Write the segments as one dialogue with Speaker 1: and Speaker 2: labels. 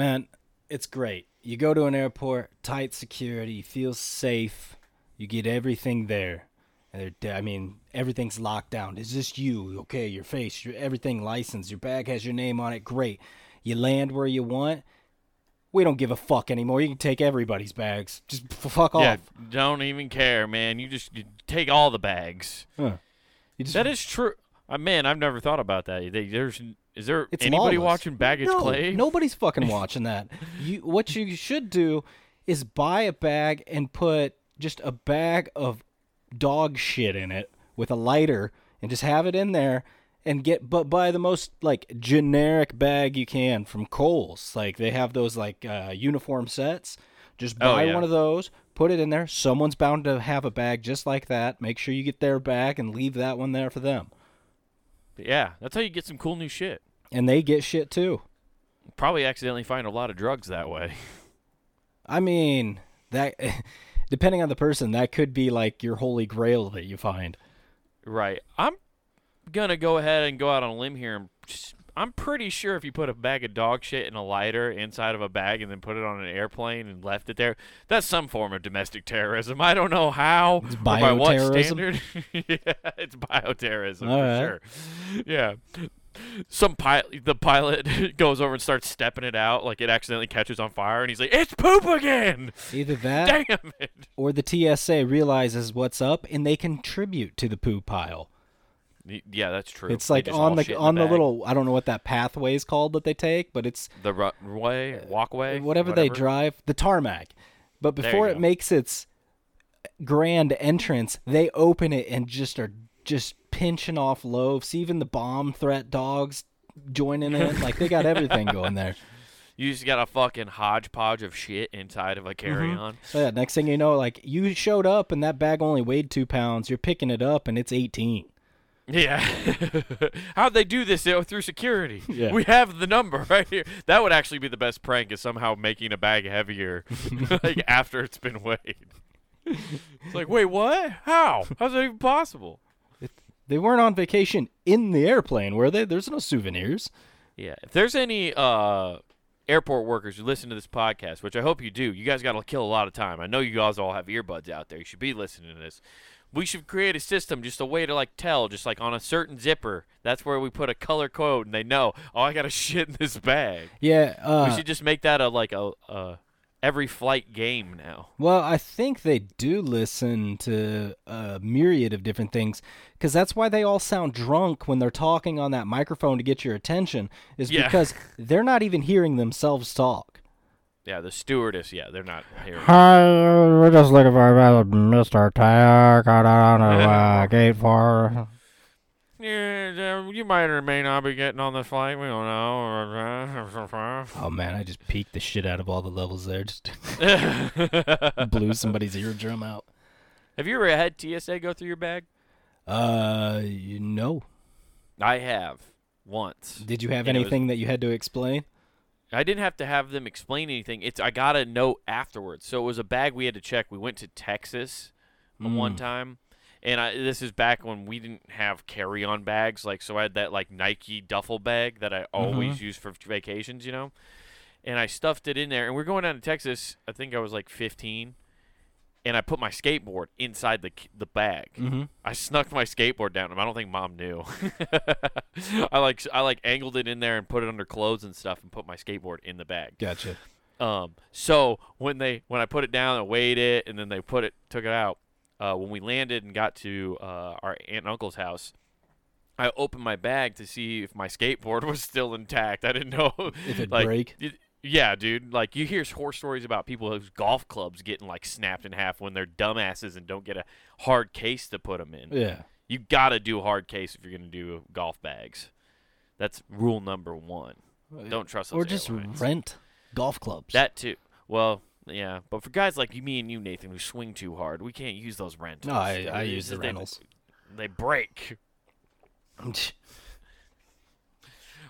Speaker 1: Man, it's great. You go to an airport, tight security, you feel safe, you get everything there. I mean, everything's locked down. It's just you, okay? Your face, your everything licensed. Your bag has your name on it. Great. You land where you want. We don't give a fuck anymore. You can take everybody's bags. Just fuck
Speaker 2: Yeah,
Speaker 1: off.
Speaker 2: don't even care, man. You just you take all the bags.
Speaker 1: Huh. Just
Speaker 2: That is true. Uh, man, I've never thought about that. They, there's is there
Speaker 1: It's
Speaker 2: anybody
Speaker 1: lawless.
Speaker 2: watching baggage
Speaker 1: no,
Speaker 2: claim?
Speaker 1: Nobody's fucking watching that. You what you should do is buy a bag and put just a bag of dog shit in it with a lighter and just have it in there and get but buy the most like generic bag you can from Kohl's. Like they have those like uh, uniform sets. Just
Speaker 2: Oh,
Speaker 1: buy
Speaker 2: yeah.
Speaker 1: one of those, put it in there. Someone's bound to have a bag just like that. Make sure you get their bag and leave that one there for them.
Speaker 2: Yeah, that's how you get some cool new shit.
Speaker 1: And they get shit too.
Speaker 2: Probably accidentally find a lot of drugs that way.
Speaker 1: I mean, that depending on the person, that could be like your holy grail that you find.
Speaker 2: Right. I'm gonna go ahead and go out on a limb here and just, I'm pretty sure if you put a bag of dog shit in a lighter inside of a bag and then put it on an airplane and left it there, that's some form of domestic terrorism. I don't know how
Speaker 1: It's
Speaker 2: by what
Speaker 1: bioterrorism?
Speaker 2: standard. yeah, it's bioterrorism
Speaker 1: All
Speaker 2: for
Speaker 1: right.
Speaker 2: sure. Yeah. Some pilot, the pilot goes over and starts stepping it out, like it accidentally catches on fire, and he's like, "It's poop again!
Speaker 1: Either that
Speaker 2: Damn it!"
Speaker 1: or the TSA realizes what's up and they contribute to the poo pile.
Speaker 2: Yeah, that's true.
Speaker 1: It's like on the on the
Speaker 2: bag.
Speaker 1: little I don't know what that pathway is called that they take, but it's
Speaker 2: the ru- way, walkway,
Speaker 1: whatever, they drive, the tarmac. But before it
Speaker 2: go.
Speaker 1: makes its grand entrance, they open it and just are just pinching off loaves. Even the bomb threat dogs joining in. like they got everything going there.
Speaker 2: You just got a fucking hodgepodge of shit inside of a
Speaker 1: Mm-hmm.
Speaker 2: carry-on.
Speaker 1: So yeah, next thing you know, like you showed up and that bag only weighed two pounds. You're picking it up and it's eighteen.
Speaker 2: Yeah. How'd they do this through security?
Speaker 1: Yeah.
Speaker 2: We have the number right here. That would actually be the best prank is somehow making a bag heavier like after it's been weighed. It's like, wait, what? How? How's that even possible?
Speaker 1: They weren't on vacation in the airplane, were they? There's no souvenirs.
Speaker 2: Yeah. If there's any uh airport workers who listen to this podcast, which I hope you do, you guys got to kill a lot of time. I know you guys all have earbuds out there. You should be listening to this. We should create a system, just a way to like tell, just like on a certain zipper. That's where we put a color code, and they know. Oh, I got a shit in this bag.
Speaker 1: Yeah. Uh,
Speaker 2: we should just make that a like a, a every flight game now.
Speaker 1: Well, I think they do listen to a myriad of different things because that's why they all sound drunk when they're talking on that microphone to get your attention, is
Speaker 2: Yeah.
Speaker 1: because they're not even hearing themselves talk.
Speaker 2: Yeah, the stewardess. Yeah, they're not here.
Speaker 3: Hi, we're just looking for Mr. Got on a uh, gate four.
Speaker 2: Yeah, you might or may not be getting on this flight. We don't know.
Speaker 1: Oh man, I just peeked the shit out of all the levels there, just blew somebody's eardrum out.
Speaker 2: Have you ever had TSA go through your bag?
Speaker 1: Uh, no.
Speaker 2: I have once.
Speaker 1: did you have
Speaker 2: And it was-
Speaker 1: anything that you had to explain?
Speaker 2: I didn't have to have them explain anything. It's I got a note afterwards. So it was a bag we had to check. We went to Texas
Speaker 1: Mm.
Speaker 2: one time, and I, this is back when we didn't have carry-on bags. Like so, I had that like Nike duffel bag that I always use for vacations. You know, and I stuffed it in there. And we're going down to Texas. I think I was like 15, and I put my skateboard inside the the bag.
Speaker 1: Mm-hmm.
Speaker 2: I snuck my skateboard down. I don't think mom knew. I like I like angled it in there and put it under clothes and stuff and put my skateboard in the bag.
Speaker 1: Gotcha.
Speaker 2: Um, so when they when I put it down and weighed it and then they put it took it out. Uh, when we landed and got to uh, our aunt and uncle's house, I opened my bag to see if my skateboard was still intact. I didn't know
Speaker 1: If it
Speaker 2: like,
Speaker 1: break?
Speaker 2: y- Yeah, dude. Like you hear horror stories about people whose golf clubs getting like snapped in half when they're dumbasses and don't get a hard case to put them in.
Speaker 1: Yeah.
Speaker 2: You gotta do hard case if you're gonna do golf bags. That's rule number one. Don't trust
Speaker 1: Or just
Speaker 2: airlines.
Speaker 1: rent golf clubs.
Speaker 2: that too. Well, yeah, but for guys like you, me and you, Nathan, who swing too hard, we can't use those rentals.
Speaker 1: no, I, I use the
Speaker 2: they-
Speaker 1: rentals.
Speaker 2: They break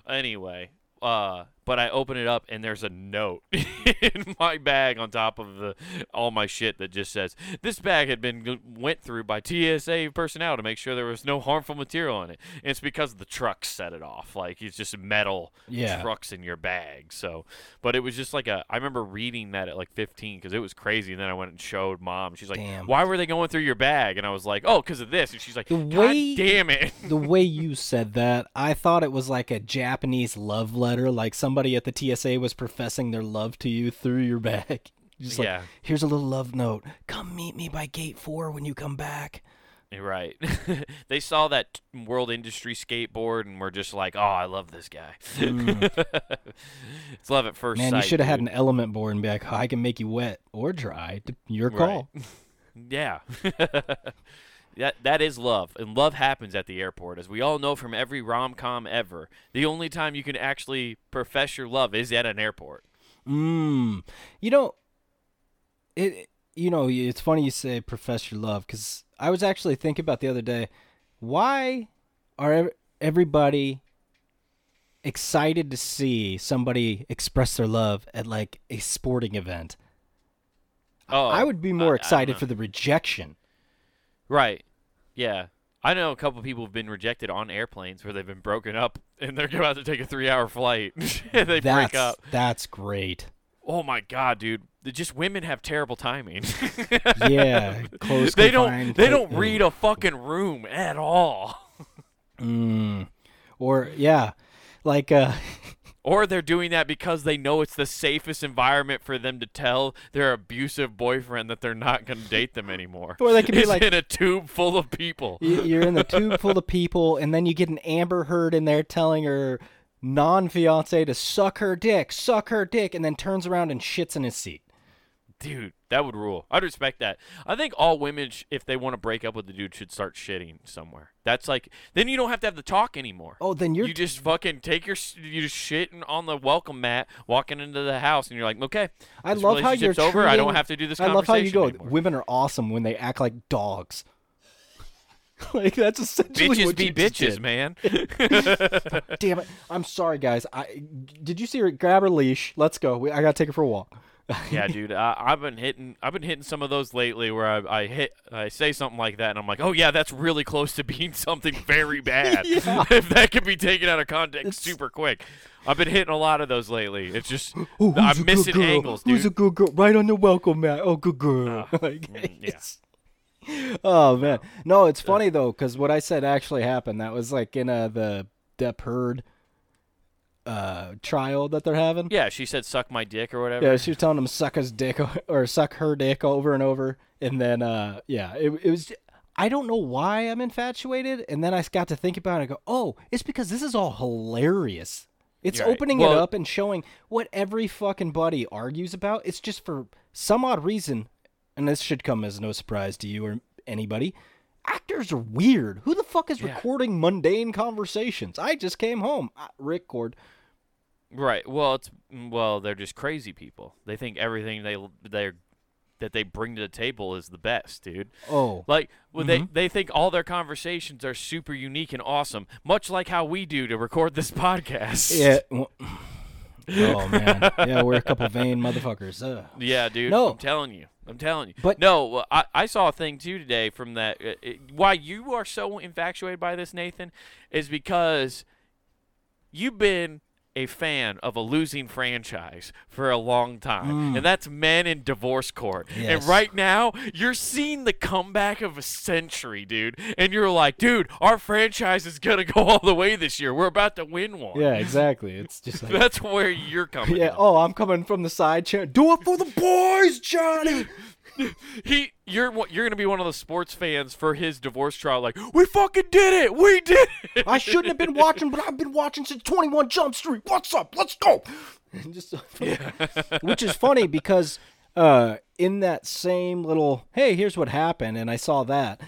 Speaker 2: anyway. Uh, but I open it up and there's a note in my bag on top of the all my shit that just says this bag had been went through by TSA personnel to make sure there was no harmful material in it. And it's because the trucks set it off. Like it's just metal
Speaker 1: Yeah.
Speaker 2: trucks in your bag. So, but it was just like a. I remember reading that at like 15 because it was crazy. And then I went and showed mom. She's like,
Speaker 1: Damn.
Speaker 2: "Why were they going through your bag?" And I was like, "Oh, because of this." And she's like,
Speaker 1: The
Speaker 2: "God
Speaker 1: way-
Speaker 2: damn it."
Speaker 1: the way you said that, I thought it was like a Japanese love letter, like somebody at the TSA was professing their love to you through your bag. Just like,
Speaker 2: Yeah.
Speaker 1: here's a little love note. Come meet me by gate four when you come back.
Speaker 2: Right. they saw that World Industry skateboard and were just like, "Oh, I love this guy." Mm. it's love at first
Speaker 1: Man,
Speaker 2: sight.
Speaker 1: you should have had an element board and be like, I can make you wet or dry. Your call.
Speaker 2: Yeah. That that is love, and love happens at the airport, as we all know from every rom com ever. The only time you can actually profess your love is at an airport.
Speaker 1: Mm. You know, it. You know, it's funny you say profess your love because I was actually thinking about the other day. Why are everybody excited to see somebody express their love at like a sporting event?
Speaker 2: Oh,
Speaker 1: I would be
Speaker 2: I- I
Speaker 1: more excited
Speaker 2: know.
Speaker 1: for the rejection.
Speaker 2: Right. Yeah. I know a couple people have been rejected on airplanes where they've been broken up and they're about to take a three-hour flight and they
Speaker 1: that's
Speaker 2: break up.
Speaker 1: that's great.
Speaker 2: Oh my god, dude! Just women have terrible timing.
Speaker 1: Yeah, close.
Speaker 2: they don't. They don't read a fucking room at all.
Speaker 1: Mm. Or yeah, like uh,
Speaker 2: Or they're doing that because they know it's the safest environment for them to tell their abusive boyfriend that they're not going to date them anymore.
Speaker 1: Or they could be
Speaker 2: It's
Speaker 1: like-
Speaker 2: in a tube full of people.
Speaker 1: you're in the tube full of people, and then you get an Amber Heard in there telling her non fiance to suck her dick, suck her dick, and then turns around and shits in his seat.
Speaker 2: Dude, that would rule. I'd respect that. I think all women, sh- if they want to break up with the dude, should start shitting somewhere. That's like, then you don't have to have the talk anymore.
Speaker 1: Oh, then you're
Speaker 2: you just fucking take your, s- you just shitting on the welcome mat, walking into the house, and you're like, okay,
Speaker 1: I love how you're
Speaker 2: over. I don't have to do this
Speaker 1: I love how you go.
Speaker 2: anymore.
Speaker 1: Women are awesome when they act like dogs. like that's essentially
Speaker 2: Bitches
Speaker 1: what
Speaker 2: be bitches, man.
Speaker 1: Damn it! I'm sorry, guys. I did you see her grab her leash? Let's go. We, I gotta take her for a walk.
Speaker 2: Yeah, dude. I, I've been hitting. I've been hitting some of those lately, where I, I hit, I say something like that, and I'm like, oh yeah, that's really close to being something very bad.
Speaker 1: Yeah.
Speaker 2: if that could be taken out of context
Speaker 1: It's-
Speaker 2: super quick. I've been hitting a lot of those lately. It's just
Speaker 1: Oh,
Speaker 2: I'm missing
Speaker 1: girl?
Speaker 2: angles, dude.
Speaker 1: Who's a good girl? Right on the welcome mat. Oh, good girl.
Speaker 2: Ah,
Speaker 1: like,
Speaker 2: mm, yeah.
Speaker 1: Oh man, no, it's funny though because what I said actually happened. That was like in uh, the Depp Heard uh, trial that they're having.
Speaker 2: yeah, she said suck my dick or whatever.
Speaker 1: Yeah, she was telling him suck his dick o- or suck her dick over and over, and then uh, yeah, it, it was. I don't know why I'm infatuated, and then I got to think about it. and go, oh, it's because this is all hilarious. It's
Speaker 2: You're right.
Speaker 1: opening it up and showing what every fucking buddy argues about. It's just for some odd reason, and this should come as no surprise to you or anybody. Actors are weird. Who the fuck is
Speaker 2: Yeah.
Speaker 1: recording mundane conversations? I just came home. I, record.
Speaker 2: Right. Well, it's well, they're just crazy people. They think everything they they that they bring to the table is the best, dude.
Speaker 1: Oh,
Speaker 2: Like well,
Speaker 1: Mm-hmm.
Speaker 2: they they think all their conversations are super unique and awesome, much like how we do to record this podcast.
Speaker 1: Yeah. well- oh man. Yeah, we're a couple vain motherfuckers. Ugh.
Speaker 2: Yeah, dude.
Speaker 1: No.
Speaker 2: I'm telling you. I'm telling you.
Speaker 1: But-
Speaker 2: no, I, I saw a thing too today from that. Uh, it, why you are so infatuated by this, Nathan, is because you've been a fan of a losing franchise for a long time, and that's Men in Divorce Court. And
Speaker 1: Mm.
Speaker 2: Right now, you're seeing the comeback of a century, dude. And you're like, dude, our franchise is gonna go all the way this year. We're about to win one.
Speaker 1: Yeah, exactly. It's just like
Speaker 2: That's where you're coming.
Speaker 1: Yeah,
Speaker 2: from.
Speaker 1: oh, I'm coming from the side chair. Do it for the boys, Johnny.
Speaker 2: He you're you're gonna be one of the sports fans for his divorce trial. Like we fucking did it, we did it.
Speaker 1: I shouldn't have been watching, but I've been watching since 21 Jump Street. What's up? Let's go. Just which is funny because uh in that same little hey, here's what happened and I saw that.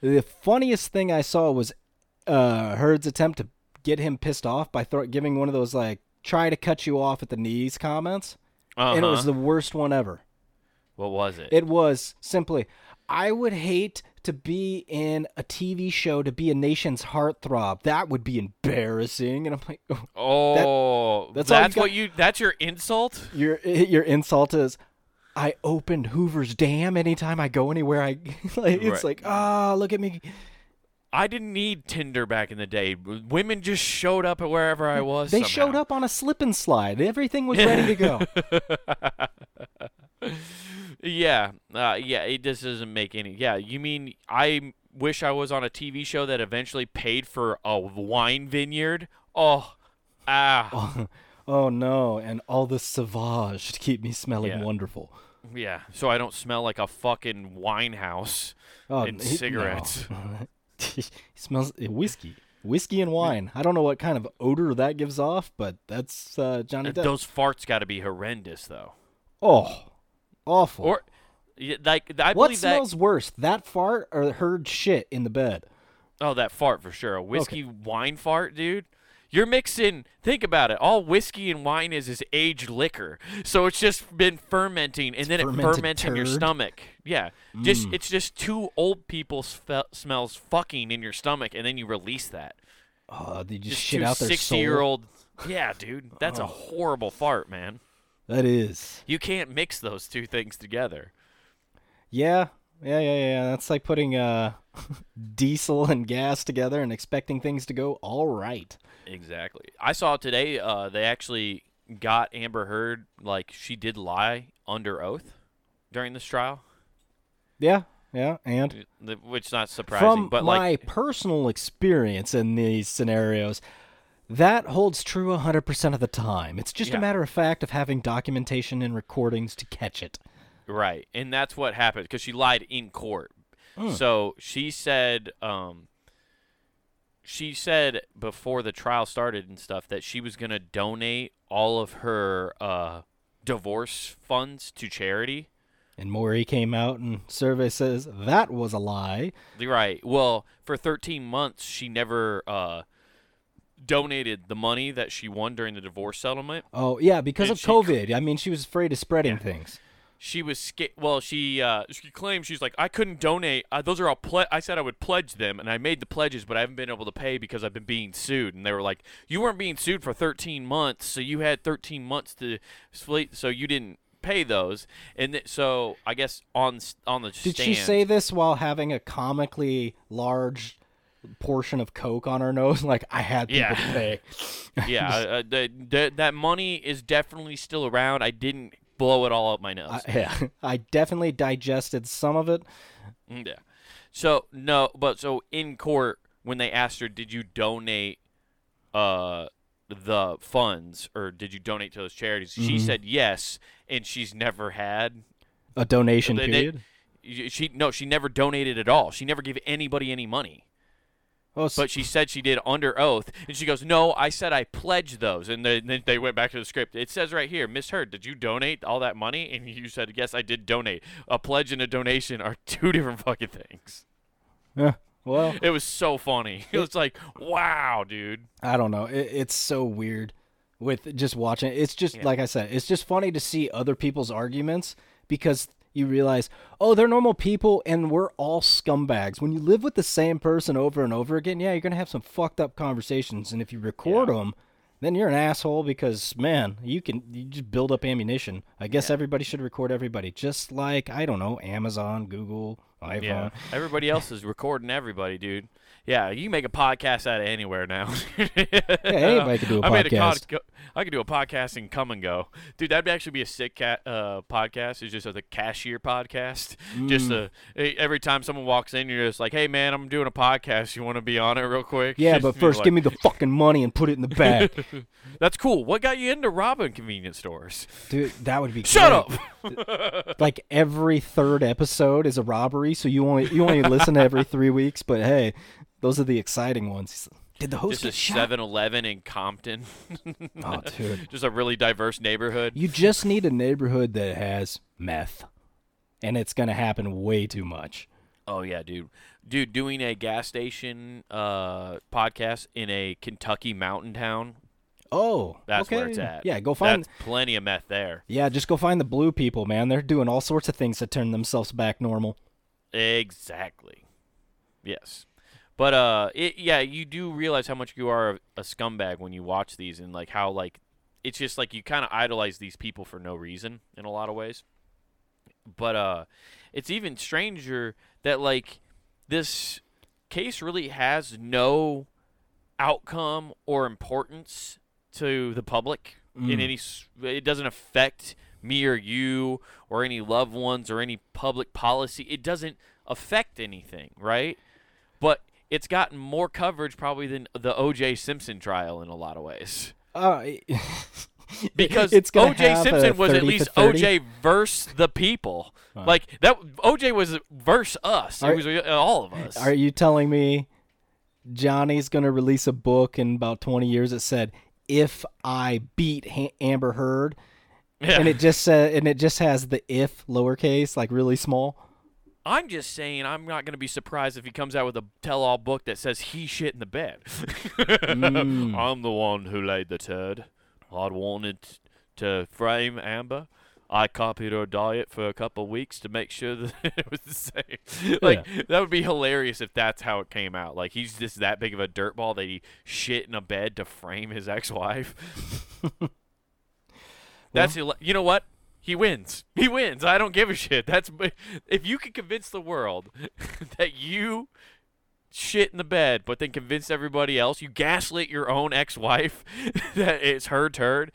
Speaker 1: The funniest thing I saw was uh Heard's attempt to get him pissed off by throw- giving one of those like try to cut you off at the knees comments. And it was
Speaker 2: Uh-huh.
Speaker 1: the worst one ever.
Speaker 2: What was it?
Speaker 1: It was simply, I would hate to be in a TV show to be a nation's heartthrob. That would be embarrassing. And I'm like, oh,
Speaker 2: Oh,
Speaker 1: that's
Speaker 2: that's,
Speaker 1: you
Speaker 2: what you. That's your insult.
Speaker 1: your your insult is. I opened Hoover's Dam anytime I go anywhere. I like, it's
Speaker 2: Right.
Speaker 1: like, ah, look at me.
Speaker 2: I didn't need Tinder back in the day. Women just showed up at wherever I was.
Speaker 1: They
Speaker 2: somehow.
Speaker 1: showed up on a slip and slide. Everything was ready to go.
Speaker 2: Yeah, uh, yeah. It just doesn't make any. Yeah, you mean I wish I was on a TV show that eventually paid for a wine vineyard? Oh, ah,
Speaker 1: oh no! And all the sauvage to keep me smelling
Speaker 2: Yeah.
Speaker 1: wonderful.
Speaker 2: yeah. So I don't smell like a fucking wine house.
Speaker 1: Oh,
Speaker 2: And
Speaker 1: he-
Speaker 2: cigarettes.
Speaker 1: he smells uh, whiskey, whiskey and wine. I don't know what kind of odor that gives off, but that's uh, Johnny Depp.
Speaker 2: Those farts got to be horrendous, though.
Speaker 1: oh, awful.
Speaker 2: Or, like I
Speaker 1: what
Speaker 2: believe that.
Speaker 1: smells worse, that fart or Heard shit in the bed?
Speaker 2: Oh, that fart for sure. A whiskey wine fart, dude. You're mixing. Think about it. All whiskey and wine is is aged liquor, so it's just been fermenting, and then it ferments in your stomach. Yeah, just
Speaker 1: Mm.
Speaker 2: it's just two old people smells fucking in your stomach, and then you release that.
Speaker 1: Oh, they just,
Speaker 2: Just
Speaker 1: shit out their
Speaker 2: sixty-year-old. Yeah, dude, that's
Speaker 1: Oh.
Speaker 2: a horrible fart, man.
Speaker 1: That is.
Speaker 2: You can't mix those two things together.
Speaker 1: Yeah, yeah, yeah, yeah. That's like putting uh, diesel and gas together and expecting things to go all right.
Speaker 2: Exactly. I saw today. Uh, they actually got Amber Heard. Like she did lie under oath during this trial.
Speaker 1: Yeah, yeah, and
Speaker 2: which is not surprising,
Speaker 1: from
Speaker 2: but
Speaker 1: my
Speaker 2: like
Speaker 1: personal experience in these scenarios, that holds true 100% of the time. It's just
Speaker 2: Yeah.
Speaker 1: a matter of fact of having documentation and recordings to catch it.
Speaker 2: right, and that's what happened because she lied in court.
Speaker 1: Hmm.
Speaker 2: So she said, um, she said before the trial started and stuff that she was gonna donate all of her uh, divorce funds to charity.
Speaker 1: And Maury came out and survey says that was a lie.
Speaker 2: Right. Well, for 13 months, she never uh, donated the money that she won during the divorce settlement.
Speaker 1: Oh, yeah, because
Speaker 2: And
Speaker 1: of
Speaker 2: cr-
Speaker 1: COVID. I mean, she was afraid of spreading
Speaker 2: Yeah.
Speaker 1: things.
Speaker 2: She was sca- well. She uh, she claimed she's like I couldn't donate. Uh, those are all ple- I said I would pledge them, and I made the pledges, but I haven't been able to pay because I've been being sued. And they were like, you weren't being sued for 13 months, so you had 13 months to split, so you didn't pay those. And th- so I guess on s- on the
Speaker 1: Did
Speaker 2: stand,
Speaker 1: she say this while having a comically large portion of Coke on her nose? Like, I had people
Speaker 2: Yeah.
Speaker 1: to pay.
Speaker 2: yeah, uh, the, the, that money is definitely still around. I didn't blow it all up my nose.
Speaker 1: I, yeah, I definitely digested some of it.
Speaker 2: Mm, Yeah. So no, but so in court when they asked her, did you donate uh the funds or did you donate to those charities? She
Speaker 1: Mhm.
Speaker 2: said yes, and she's never had.
Speaker 1: A donation
Speaker 2: They- they-
Speaker 1: period.
Speaker 2: y- She no, she never donated at all. She never gave anybody any money.
Speaker 1: Oh,
Speaker 2: But she said she did under oath, and she goes, "No, I said I pledged those." And then then they went back to the script. It says right here, Miss Heard, did you donate all that money? And you said, "Yes, I did donate." A pledge and a donation are two different fucking things.
Speaker 1: yeah, well,
Speaker 2: It was so funny. It was like, wow, dude.
Speaker 1: I don't know. It, it's so weird with just watching. It's just
Speaker 2: Yeah.
Speaker 1: like I said. It's just funny to see other people's arguments because you realize, oh, they're normal people and we're all scumbags. When you live with the same person over and over again, yeah, you're gonna have some fucked up conversations. And if you record
Speaker 2: Yeah.
Speaker 1: them, then you're an asshole because man, you can you just build up ammunition. I guess
Speaker 2: Yeah.
Speaker 1: everybody should record everybody, just like I don't know, Amazon, Google, iPhone.
Speaker 2: Yeah. Everybody else is recording everybody, dude. Yeah, you can make a podcast out of anywhere now. yeah,
Speaker 1: anybody can do a
Speaker 2: I a
Speaker 1: podcast.
Speaker 2: I could do a podcast and come and go, dude. That'd actually be a sick cat uh, podcast. It's just a the cashier podcast. Just
Speaker 1: Mm.
Speaker 2: a, eh, every time someone walks in, you're just like, "Hey, man, I'm doing a podcast. You want to be on it real quick?"
Speaker 1: Yeah,
Speaker 2: Just
Speaker 1: but first,
Speaker 2: like,
Speaker 1: give me the fucking money and put it in the bag,
Speaker 2: That's cool. What got you into robbing convenience stores?
Speaker 1: dude. That would be
Speaker 2: Shut
Speaker 1: great.
Speaker 2: up.
Speaker 1: like every third episode is a robbery, so you only you only listen every three weeks. But hey, those are the exciting ones. Did the host just
Speaker 2: is 7-Eleven in Compton.
Speaker 1: Oh, dude,
Speaker 2: just a really diverse neighborhood.
Speaker 1: you just need a neighborhood that has meth, and it's gonna happen way too much.
Speaker 2: Oh yeah, dude. Dude, doing a gas station uh, podcast in a Kentucky mountain town.
Speaker 1: Oh,
Speaker 2: That's
Speaker 1: okay.
Speaker 2: where it's at.
Speaker 1: Yeah, go find.
Speaker 2: That's plenty of meth there.
Speaker 1: Yeah, just go find the blue people, man. They're doing all sorts of things to turn themselves back normal.
Speaker 2: Exactly. Yes. But uh it yeah, you do realize how much you are a, a scumbag when you watch these and like how like it's just like you kind of idolize these people for no reason in a lot of ways. But uh it's even stranger that like this case really has no outcome or importance to the public in
Speaker 1: Mm.
Speaker 2: any it doesn't affect me or you or any loved ones or any public policy it doesn't affect anything right but it's gotten more coverage probably than the OJ Simpson trial in a lot of ways
Speaker 1: Uh,
Speaker 2: because
Speaker 1: it's
Speaker 2: OJ Simpson was at least OJ verse the people
Speaker 1: Huh.
Speaker 2: like that OJ was verse us
Speaker 1: Are-
Speaker 2: it was uh, all of us
Speaker 1: Are you telling me Johnny's going to release a book in about 20 years that said if I beat ha- Amber Heard
Speaker 2: Yeah.
Speaker 1: and it just said and it just has the if lowercase like really small?
Speaker 2: I'm just saying I'm not going to be surprised if he comes out with a tell-all book that says he shit in the bed.
Speaker 1: Mm.
Speaker 2: I'm the one who laid the turd. I'd wanted to frame Amber. I copied her diet for a couple weeks to make sure that it was the same. Like that would be hilarious if that's how it came out. Like he's just that big of a dirtball that he shit in a bed to frame his ex-wife. that's il- you know what? He wins. He wins. I don't give a shit. That's if you can convince the world that you shit in the bed, but then convince everybody else, you gaslit your own ex-wife that it's her turd.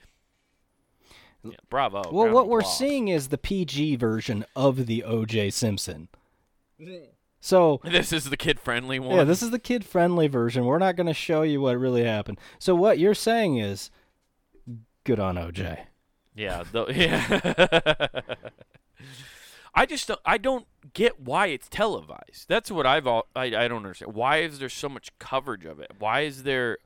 Speaker 2: Yeah, bravo.
Speaker 1: Well,
Speaker 2: round
Speaker 1: what
Speaker 2: of
Speaker 1: we're
Speaker 2: applause.
Speaker 1: seeing is the PG version of the OJ Simpson. So,
Speaker 2: This is the kid-friendly one.
Speaker 1: yeah, this is the kid-friendly version. We're not going to show you what really happened. So what you're saying is good on OJ.
Speaker 2: Yeah, the, yeah. I just don't, I don't get why it's televised. That's what I've all I, I don't understand. Why is there so much coverage of it? Why is there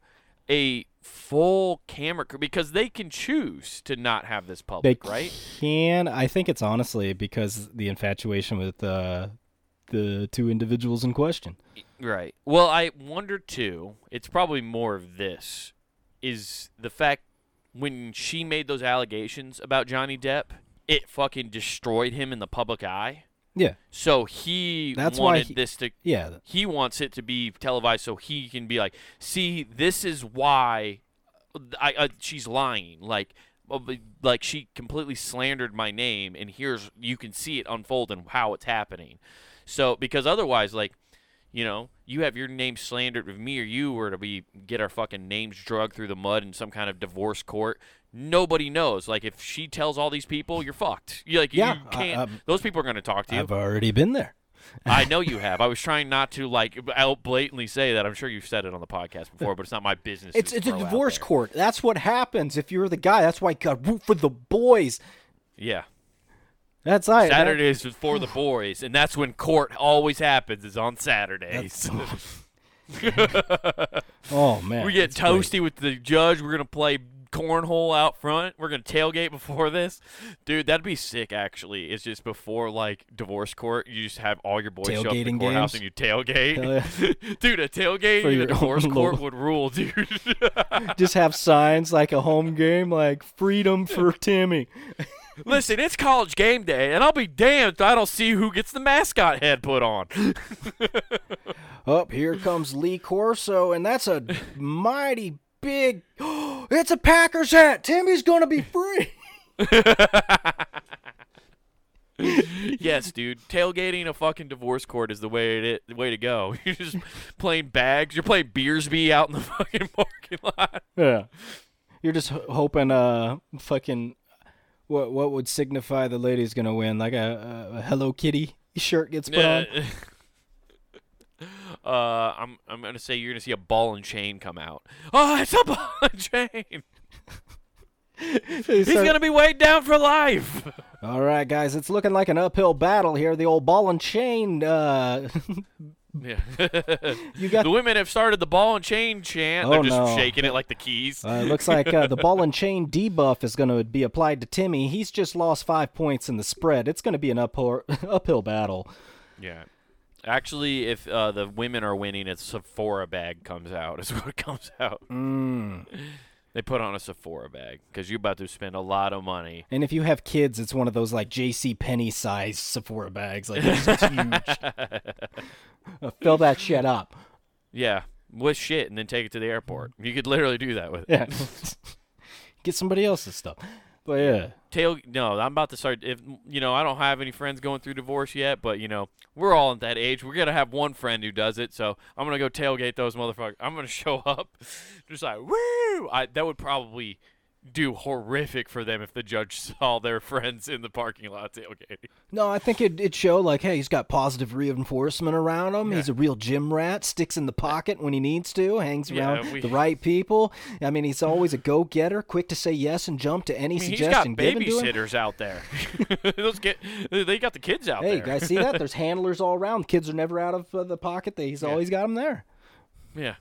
Speaker 2: a full camera crew? Because they can choose to not have this
Speaker 1: They
Speaker 2: public, right?
Speaker 1: can. I think it's honestly because the infatuation with uh, the two individuals in question.
Speaker 2: Right. Well, I wonder too. It's probably more of this is the fact when she made those allegations about Johnny Depp, it fucking destroyed him in the public eye.
Speaker 1: Yeah,
Speaker 2: So he
Speaker 1: That's why
Speaker 2: wanted
Speaker 1: he-
Speaker 2: this to
Speaker 1: yeah.
Speaker 2: he wants it to be televised so he can be like, see, this is why I, I she's lying. Like, uh, like she completely slandered my name, and here's you can see it unfold and how it's happening. So because otherwise, like, you know, you have your name slandered with me or you were to be get our fucking names dragged through the mud in some kind of divorce court. Nobody knows. Like, if she tells all these people, you're fucked. You like,
Speaker 1: Yeah,
Speaker 2: you can't.
Speaker 1: I'm-
Speaker 2: those people are going to talk to you.
Speaker 1: I've already been there.
Speaker 2: I know you have. I was trying not to like out blatantly say that. I'm sure you've said it on the podcast before, but it's not my business.
Speaker 1: It's it's a divorce court. That's what happens if you're the guy. That's why got root for the boys.
Speaker 2: Yeah,
Speaker 1: That's right.
Speaker 2: Saturdays is for the boys, and that's when court always happens. Is on Saturdays.
Speaker 1: Oh man,
Speaker 2: we get
Speaker 1: that's great.
Speaker 2: toasty with the judge. We're gonna play cornhole out front. We're gonna tailgate before this, dude. That'd be sick. Actually, it's just before like divorce court. You just have all your boys show up in the
Speaker 1: Tailgating
Speaker 2: courthouse
Speaker 1: games?
Speaker 2: and you tailgate.
Speaker 1: Hell
Speaker 2: dude, a tailgate
Speaker 1: For
Speaker 2: in a divorce court would rule, dude.
Speaker 1: Just have signs like a home game, like freedom for Timmy.
Speaker 2: Listen, it's college game day, and I'll be damned if I don't see who gets the mascot head put on.
Speaker 1: Up here comes Lee Corso, and that's a mighty big. it's a Packers hat. Timmy's gonna be free.
Speaker 2: yes, dude. Tailgating a fucking divorce court is the way it the way to go. You're just playing bags. You're playing Beersby out in the fucking parking lot.
Speaker 1: Yeah. You're just ho- hoping, uh, fucking, what what would signify the lady's gonna win? Like a, a, Hello Kitty shirt gets put on.
Speaker 2: Uh, I'm I'm gonna say you're gonna see a ball and chain come out. Oh, it's a ball and chain. He's
Speaker 1: start-
Speaker 2: gonna be weighed down for life.
Speaker 1: All right, guys, it's looking like an uphill battle here. The old ball and chain. Uh,
Speaker 2: Yeah.
Speaker 1: you got.
Speaker 2: the women have started the ball and chain chant.
Speaker 1: Oh,
Speaker 2: They're just
Speaker 1: no.
Speaker 2: shaking it like the keys.
Speaker 1: Uh, it looks like uh, the ball and chain debuff is going to be applied to Timmy. He's just lost five points in the spread. It's going to be an uphill uphill battle.
Speaker 2: Yeah. Actually, if uh, the women are winning, it's Sephora bag comes out. Is what comes out.
Speaker 1: Mm.
Speaker 2: They put on a Sephora bag because you're about to spend a lot of money.
Speaker 1: And if you have kids, it's one of those like J.C. Penney size Sephora bags. Like it's huge. Uh, fill that shit up.
Speaker 2: Yeah, with shit and then take it to the airport. You could literally do that with it.
Speaker 1: Yeah. Get somebody else's stuff. But yeah.
Speaker 2: tail no i'm about to start if you know i don't have any friends going through divorce yet but you know we're all at that age we're gonna have one friend who does it so i'm gonna go tailgate those motherfuckers i'm gonna show up just like woo I, that would probably do horrific for them if the judge saw their friends in the parking lot tailgating
Speaker 1: No, I think it it show like, hey, he's got positive reinforcement around him.
Speaker 2: Yeah.
Speaker 1: He's a real gym rat. Sticks in the pocket when he needs to. Hangs
Speaker 2: Yeah,
Speaker 1: around
Speaker 2: we-
Speaker 1: the right people. I mean, he's always a go getter, quick to say yes and jump to any
Speaker 2: I mean, he's
Speaker 1: suggestion
Speaker 2: got
Speaker 1: to him.
Speaker 2: babysitters out there those get they got the kids out
Speaker 1: Hey,
Speaker 2: there Hey,
Speaker 1: guys, see that? There's handlers all around. Kids are never out of uh, the pocket. They, he's
Speaker 2: Yeah.
Speaker 1: always got them there.
Speaker 2: Yeah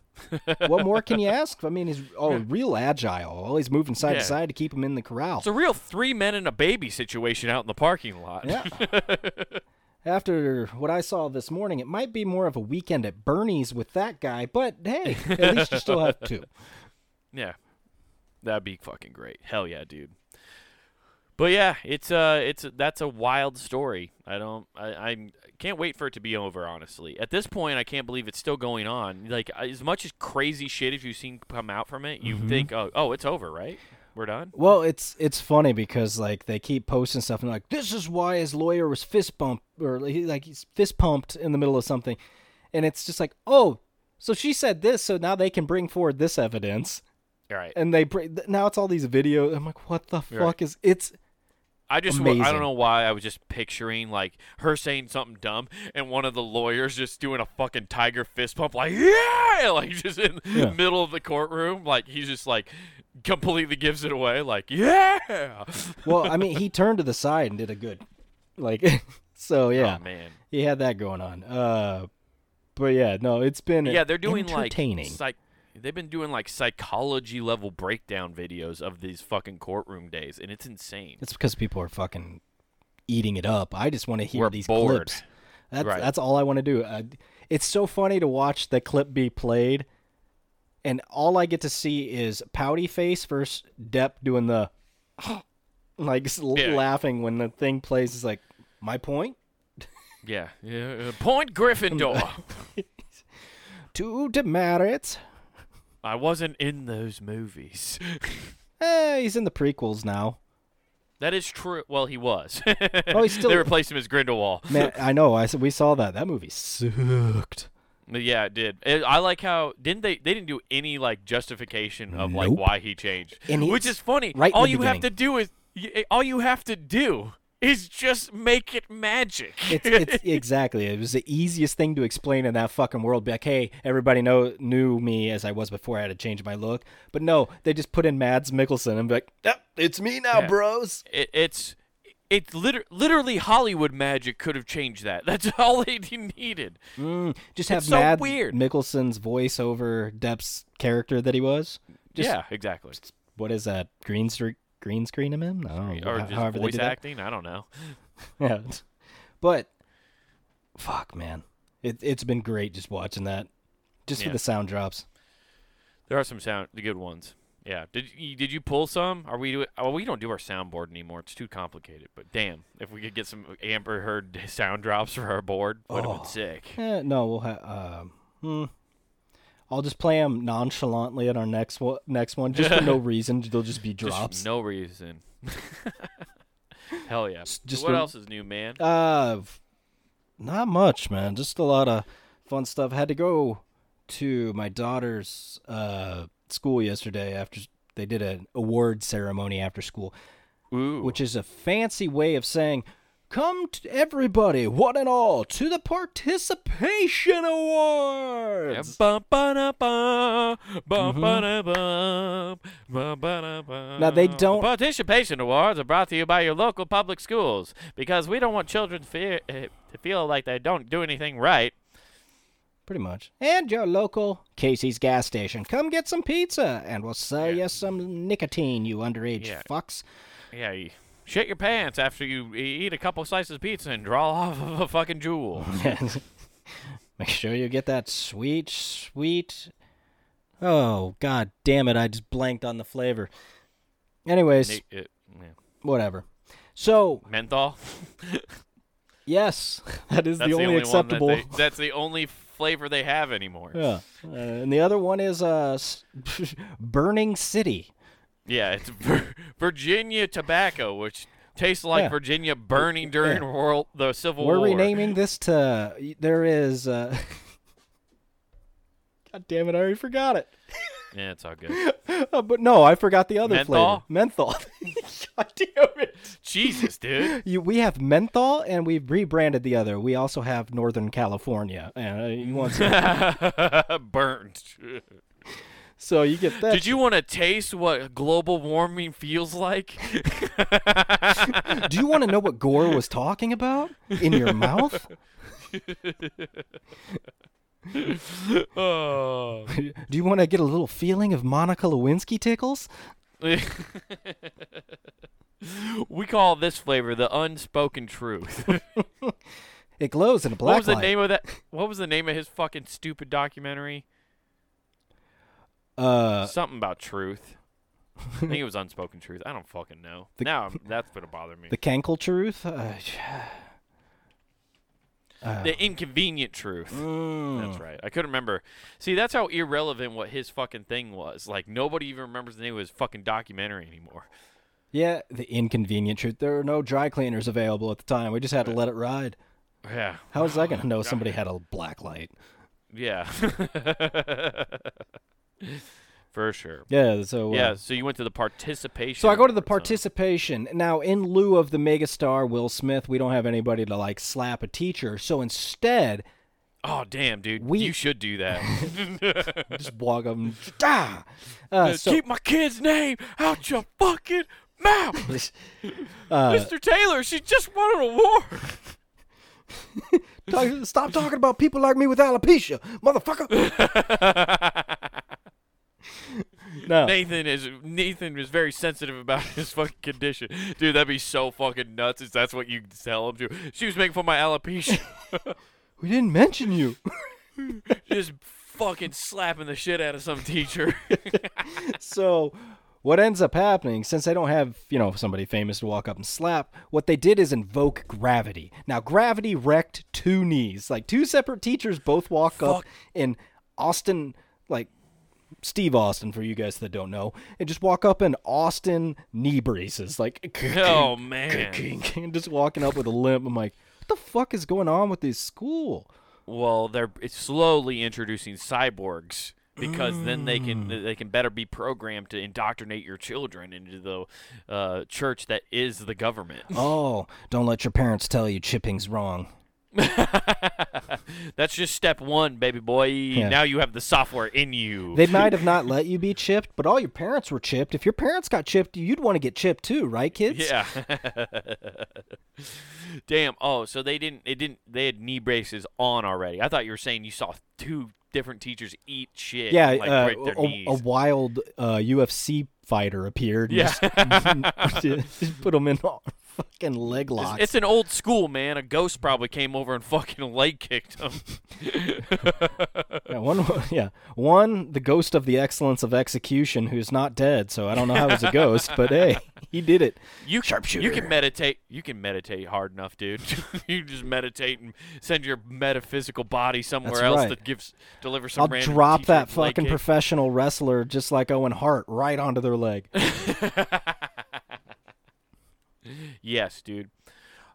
Speaker 1: What more can you ask? I mean, he's oh, real agile. Always moving side
Speaker 2: Yeah.
Speaker 1: to side to keep him in the corral.
Speaker 2: it's a real three men and a baby situation out in the parking lot
Speaker 1: Yeah. After what I saw this morning, it might be more of a weekend at Bernie's with that guy, but hey, at least you still have two.
Speaker 2: Yeah, that'd be fucking great. Hell yeah, dude. But yeah, it's uh, it's that's a wild story. I don't, I, I can't wait for it to be over. Honestly, at this point, I can't believe it's still going on. Like as much as crazy shit as you've seen come out from it, you
Speaker 1: Mm-hmm.
Speaker 2: think, oh, oh, it's over, right? We're done.
Speaker 1: Well, it's it's funny because like they keep posting stuff and like this is why his lawyer was fist bumped or he, like he's fist pumped in the middle of something, and it's just like oh, so she said this, so now they can bring forward this evidence,
Speaker 2: All right.
Speaker 1: and they bring now it's all these videos. I'm like, what the
Speaker 2: Right.
Speaker 1: fuck is it's
Speaker 2: I just, wa- I don't know why I was just picturing like her saying something dumb and one of the lawyers just doing a fucking tiger fist pump, like yeah, like just in
Speaker 1: Yeah.
Speaker 2: the middle of the courtroom, like he's just like completely gives it away, like yeah.
Speaker 1: well, I mean, he turned to the side and did a good, like, so yeah,
Speaker 2: Oh man.
Speaker 1: he had that going on. Uh, but yeah, no, it's been
Speaker 2: Yeah, they're doing like
Speaker 1: entertaining.
Speaker 2: psych- they've been doing like psychology level breakdown videos of these fucking courtroom days, and it's insane.
Speaker 1: It's because people are fucking eating it up. I just want to hear
Speaker 2: We're
Speaker 1: these
Speaker 2: bored.
Speaker 1: clips. That's
Speaker 2: Right.
Speaker 1: that's all I want to do. Uh, it's so funny to watch the clip be played, and all I get to see is pouty face versus Depp doing the like
Speaker 2: Yeah.
Speaker 1: laughing when the thing plays. Is like my point.
Speaker 2: Yeah, yeah. uh, Point Gryffindor.
Speaker 1: Two demerits.
Speaker 2: I wasn't in those movies.
Speaker 1: Eh, he's in the prequels now.
Speaker 2: That is true. Well, he was.
Speaker 1: Oh, he's still-
Speaker 2: they replaced him as Grindelwald.
Speaker 1: Man, I know. I we saw that. That movie sucked.
Speaker 2: Yeah, it did. It, I like how didn't they? They didn't do any like justification of like why he changed,
Speaker 1: And
Speaker 2: which is funny.
Speaker 1: right
Speaker 2: all you have to do is all you have to do is just make it magic.
Speaker 1: It's, it's exactly. It was the easiest thing to explain in that fucking world. Be like, hey, everybody know knew me as I was before. I had to change my look, but no, they just put in Mads Mikkelsen and be like, yep, it's me now,
Speaker 2: Yeah.
Speaker 1: bros.
Speaker 2: it, it's it's liter- literally Hollywood magic could have changed that. That's all they needed.
Speaker 1: Mm, just have
Speaker 2: It's so
Speaker 1: Mads
Speaker 2: weird.
Speaker 1: Mikkelsen's voice over Depp's character that he was. Just,
Speaker 2: yeah, exactly.
Speaker 1: What is that? Green screen? Green screen him in? I don't know.
Speaker 2: Or just
Speaker 1: however they
Speaker 2: voice
Speaker 1: that.
Speaker 2: acting. I don't know.
Speaker 1: Yeah, but fuck, man, it it's been great just watching that, just for the sound drops.
Speaker 2: There are some sound the good ones. Yeah. Did you, did you pull some? Are we do oh, we don't do our soundboard anymore. It's too complicated. But damn, if we could get some Amber Heard sound drops for our board, would have
Speaker 1: Oh.
Speaker 2: been sick.
Speaker 1: Eh, no, we'll have. Um, hmm. I'll just play them nonchalantly at our next one. Next one, just for no reason. They'll just be
Speaker 2: Just
Speaker 1: drops.
Speaker 2: no reason. Hell yeah.
Speaker 1: Just
Speaker 2: what
Speaker 1: a-
Speaker 2: else is new, man?
Speaker 1: Uh, not much, man. Just a lot of fun stuff. Had to go to my daughter's uh school yesterday after they did an award ceremony after school,
Speaker 2: Ooh.
Speaker 1: which is a fancy way of saying. Come to everybody, one and all, to the participation awards.
Speaker 2: Bum, ba-da, ba, bum, ba-da, bum, bum, ba-da, bum.
Speaker 1: Mm-hmm. Now, they don't-
Speaker 2: Participation awards are brought to you by your local public schools because we don't want children to feel, to feel like they don't do anything right.
Speaker 1: Pretty much. And your local Casey's gas station. Come get some pizza, and we'll sell
Speaker 2: Yeah.
Speaker 1: you some nicotine, you underage
Speaker 2: Yeah.
Speaker 1: fucks.
Speaker 2: Yeah, you shit your pants after you eat a couple slices of pizza and draw off of a fucking Juul.
Speaker 1: Make sure you get that sweet, sweet Oh god damn it! I just blanked on the flavor. Anyways,
Speaker 2: Ni- it- yeah.
Speaker 1: whatever. So
Speaker 2: Menthol.
Speaker 1: yes, that is the only,
Speaker 2: one
Speaker 1: acceptable.
Speaker 2: That they, that's the only flavor they have anymore.
Speaker 1: yeah, uh, and the other one is uh, Burning City.
Speaker 2: Yeah, it's Virginia tobacco, which tastes like
Speaker 1: Yeah.
Speaker 2: Virginia burning during world the Civil War.
Speaker 1: We're renaming this to. There is. Uh, God damn it! I already forgot it.
Speaker 2: Yeah, it's all good.
Speaker 1: Uh, but no, I forgot the other
Speaker 2: Menthol?
Speaker 1: flavor. Menthol. God damn it!
Speaker 2: Jesus, dude.
Speaker 1: You, we have menthol, and we've rebranded the other. We also have Northern California. Uh, you want some-
Speaker 2: Burnt.
Speaker 1: So you get that.
Speaker 2: Did you want to taste what global warming feels like?
Speaker 1: Do you want to know what Gore was talking about in your mouth?
Speaker 2: oh.
Speaker 1: Do you want to get a little feeling of Monica Lewinsky tickles?
Speaker 2: we call this flavor the unspoken truth.
Speaker 1: It glows in a black
Speaker 2: what was the
Speaker 1: light.
Speaker 2: name of that? What was the name of his fucking stupid documentary?
Speaker 1: Uh,
Speaker 2: Something about truth. I think it was unspoken truth. I don't fucking know.
Speaker 1: The-
Speaker 2: now I'm- that's gonna bother me.
Speaker 1: the Cankle truth. Uh, uh,
Speaker 2: The inconvenient truth.
Speaker 1: mm.
Speaker 2: That's right. I couldn't remember. See, that's how irrelevant what his fucking thing was. Like nobody even remembers the name of his fucking documentary anymore.
Speaker 1: Yeah, the inconvenient truth. There were no dry cleaners available at the time. We just had to let it ride.
Speaker 2: Yeah.
Speaker 1: How was I going to know somebody had a black light?
Speaker 2: Yeah. For sure.
Speaker 1: Yeah, so uh,
Speaker 2: Yeah, so you went to the participation.
Speaker 1: So I go to the participation. Now, in lieu of the megastar Will Smith, we don't have anybody to like slap a teacher. So instead,
Speaker 2: Oh damn, dude!
Speaker 1: We-
Speaker 2: you should do that.
Speaker 1: just blog them. ah. Uh, so,
Speaker 2: Keep my kid's name out your fucking mouth,
Speaker 1: uh,
Speaker 2: Mr. Taylor. She just won an award.
Speaker 1: stop talking about people like me with alopecia, motherfucker. No,
Speaker 2: Nathan is Nathan is very sensitive about his fucking condition, dude. That'd be so fucking nuts. If that's what you tell him to. She was making fun of my alopecia,
Speaker 1: we didn't mention you.
Speaker 2: just fucking slapping the shit out of some teacher.
Speaker 1: so what ends up happening since they don't have you know somebody famous to walk up and slap what they did is invoke gravity now gravity wrecked two knees like two separate teachers both walk up
Speaker 2: Fuck.
Speaker 1: in austin like steve austin for you guys that don't know and just walk up in austin knee braces like
Speaker 2: oh man.
Speaker 1: and just walking up with a limp i'm like what the fuck is going on with this school
Speaker 2: Well, they're slowly introducing cyborgs because then they can they can better be programmed to indoctrinate your children into the uh, church that is the government.
Speaker 1: oh don't let your parents tell you chipping's wrong
Speaker 2: That's just step one, baby boy. Now you have the software in you.
Speaker 1: They might have not let you be chipped, but all your parents were chipped. If your parents got chipped, you'd want to get chipped too, right, kids?
Speaker 2: yeah. Damn. Oh, so they didn't. It didn't. They had knee braces on already. I thought you were saying you saw two different teachers eat shit.
Speaker 1: Yeah,
Speaker 2: like,
Speaker 1: uh, a, a wild uh, UFC fighter appeared. and
Speaker 2: Yeah.
Speaker 1: just, just put them in fucking leg
Speaker 2: It's-
Speaker 1: locks.
Speaker 2: It's an old school, man. A ghost probably came over and fucking leg kicked him.
Speaker 1: yeah, one, yeah, one, the ghost of the excellence of execution, who's not dead. So I don't know how he's a ghost, but hey, he did it.
Speaker 2: You
Speaker 1: sharpshooter.
Speaker 2: you can meditate. You can meditate hard enough, dude. you just meditate and send your metaphysical body somewhere
Speaker 1: That's
Speaker 2: else
Speaker 1: right.
Speaker 2: that gives deliver some.
Speaker 1: I'll
Speaker 2: random
Speaker 1: drop that fucking
Speaker 2: kick.
Speaker 1: professional wrestler just like Owen Hart right onto their leg.
Speaker 2: Yes, dude.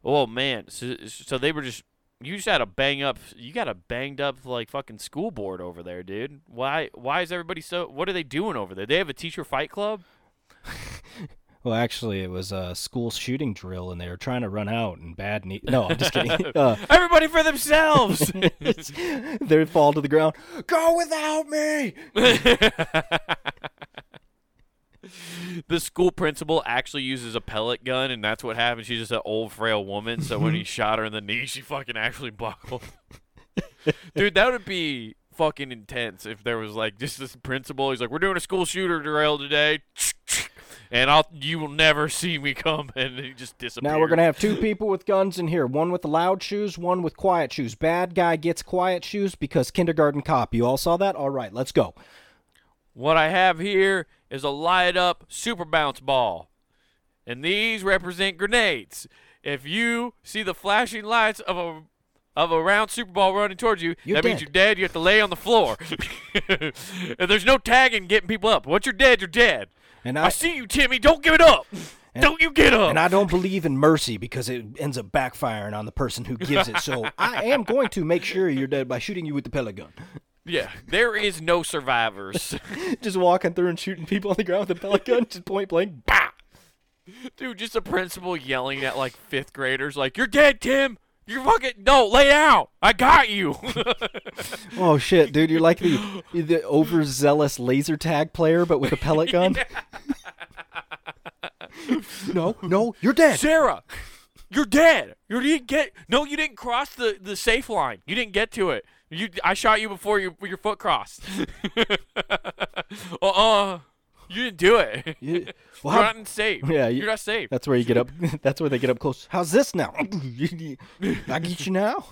Speaker 2: Oh man, so, so they were just. You just had a bang up. You got a banged up like fucking school board over there, dude. Why? Why is everybody so? What are they doing over there? They have a teacher fight club.
Speaker 1: Well, actually, it was a school shooting drill, and they were trying to run out. And bad knee. No, I'm just kidding. Uh,
Speaker 2: Everybody for themselves.
Speaker 1: they fall to the ground. Go without me.
Speaker 2: the school principal actually uses a pellet gun, and that's what happened. She's just an old, frail woman. So when he mm-hmm. shot her in the knee, she fucking actually buckled. Dude, that would be fucking intense if there was like just this principal. He's like, "We're doing a school shooter drill today." And I'll, you will never see me come, and he just disappears.
Speaker 1: Now we're gonna have two people with guns in here. One with loud shoes, one with quiet shoes. Bad guy gets quiet shoes because kindergarten cop. You all saw that? All right, let's go.
Speaker 2: What I have here is a light up super bounce ball. And these represent grenades. If you see the flashing lights of a of a round super ball running towards you,
Speaker 1: You're
Speaker 2: that means you're dead. You have to lay on the floor. and there's no tagging getting people up. Once you're dead, you're dead.
Speaker 1: And
Speaker 2: I,
Speaker 1: I,
Speaker 2: see you, Timmy. Don't give it up. don't you get up.
Speaker 1: and I don't believe in mercy because it ends up backfiring on the person who gives it. So I am going to make sure you're dead by shooting you with the pellet gun.
Speaker 2: Yeah, there is no survivors.
Speaker 1: Just walking through and shooting people on the ground with a pellet gun, just point blank. Bah!
Speaker 2: Dude, just a principal yelling at like fifth graders, like, "You're dead, Tim. You're fucking no, lay down. I got you."
Speaker 1: Oh shit, dude! You're like the the overzealous laser tag player, but with a pellet gun. no, no, you're dead.
Speaker 2: Sarah, you're dead. You didn't get. No, you didn't cross the, the safe line. You didn't get to it. You, I shot you before your your foot crossed. uh uh you didn't do it.
Speaker 1: You- well,
Speaker 2: You're
Speaker 1: how-
Speaker 2: not safe.
Speaker 1: Yeah, you-
Speaker 2: you're not safe.
Speaker 1: that's where you get up. That's where they get up close. How's this now? I get you now.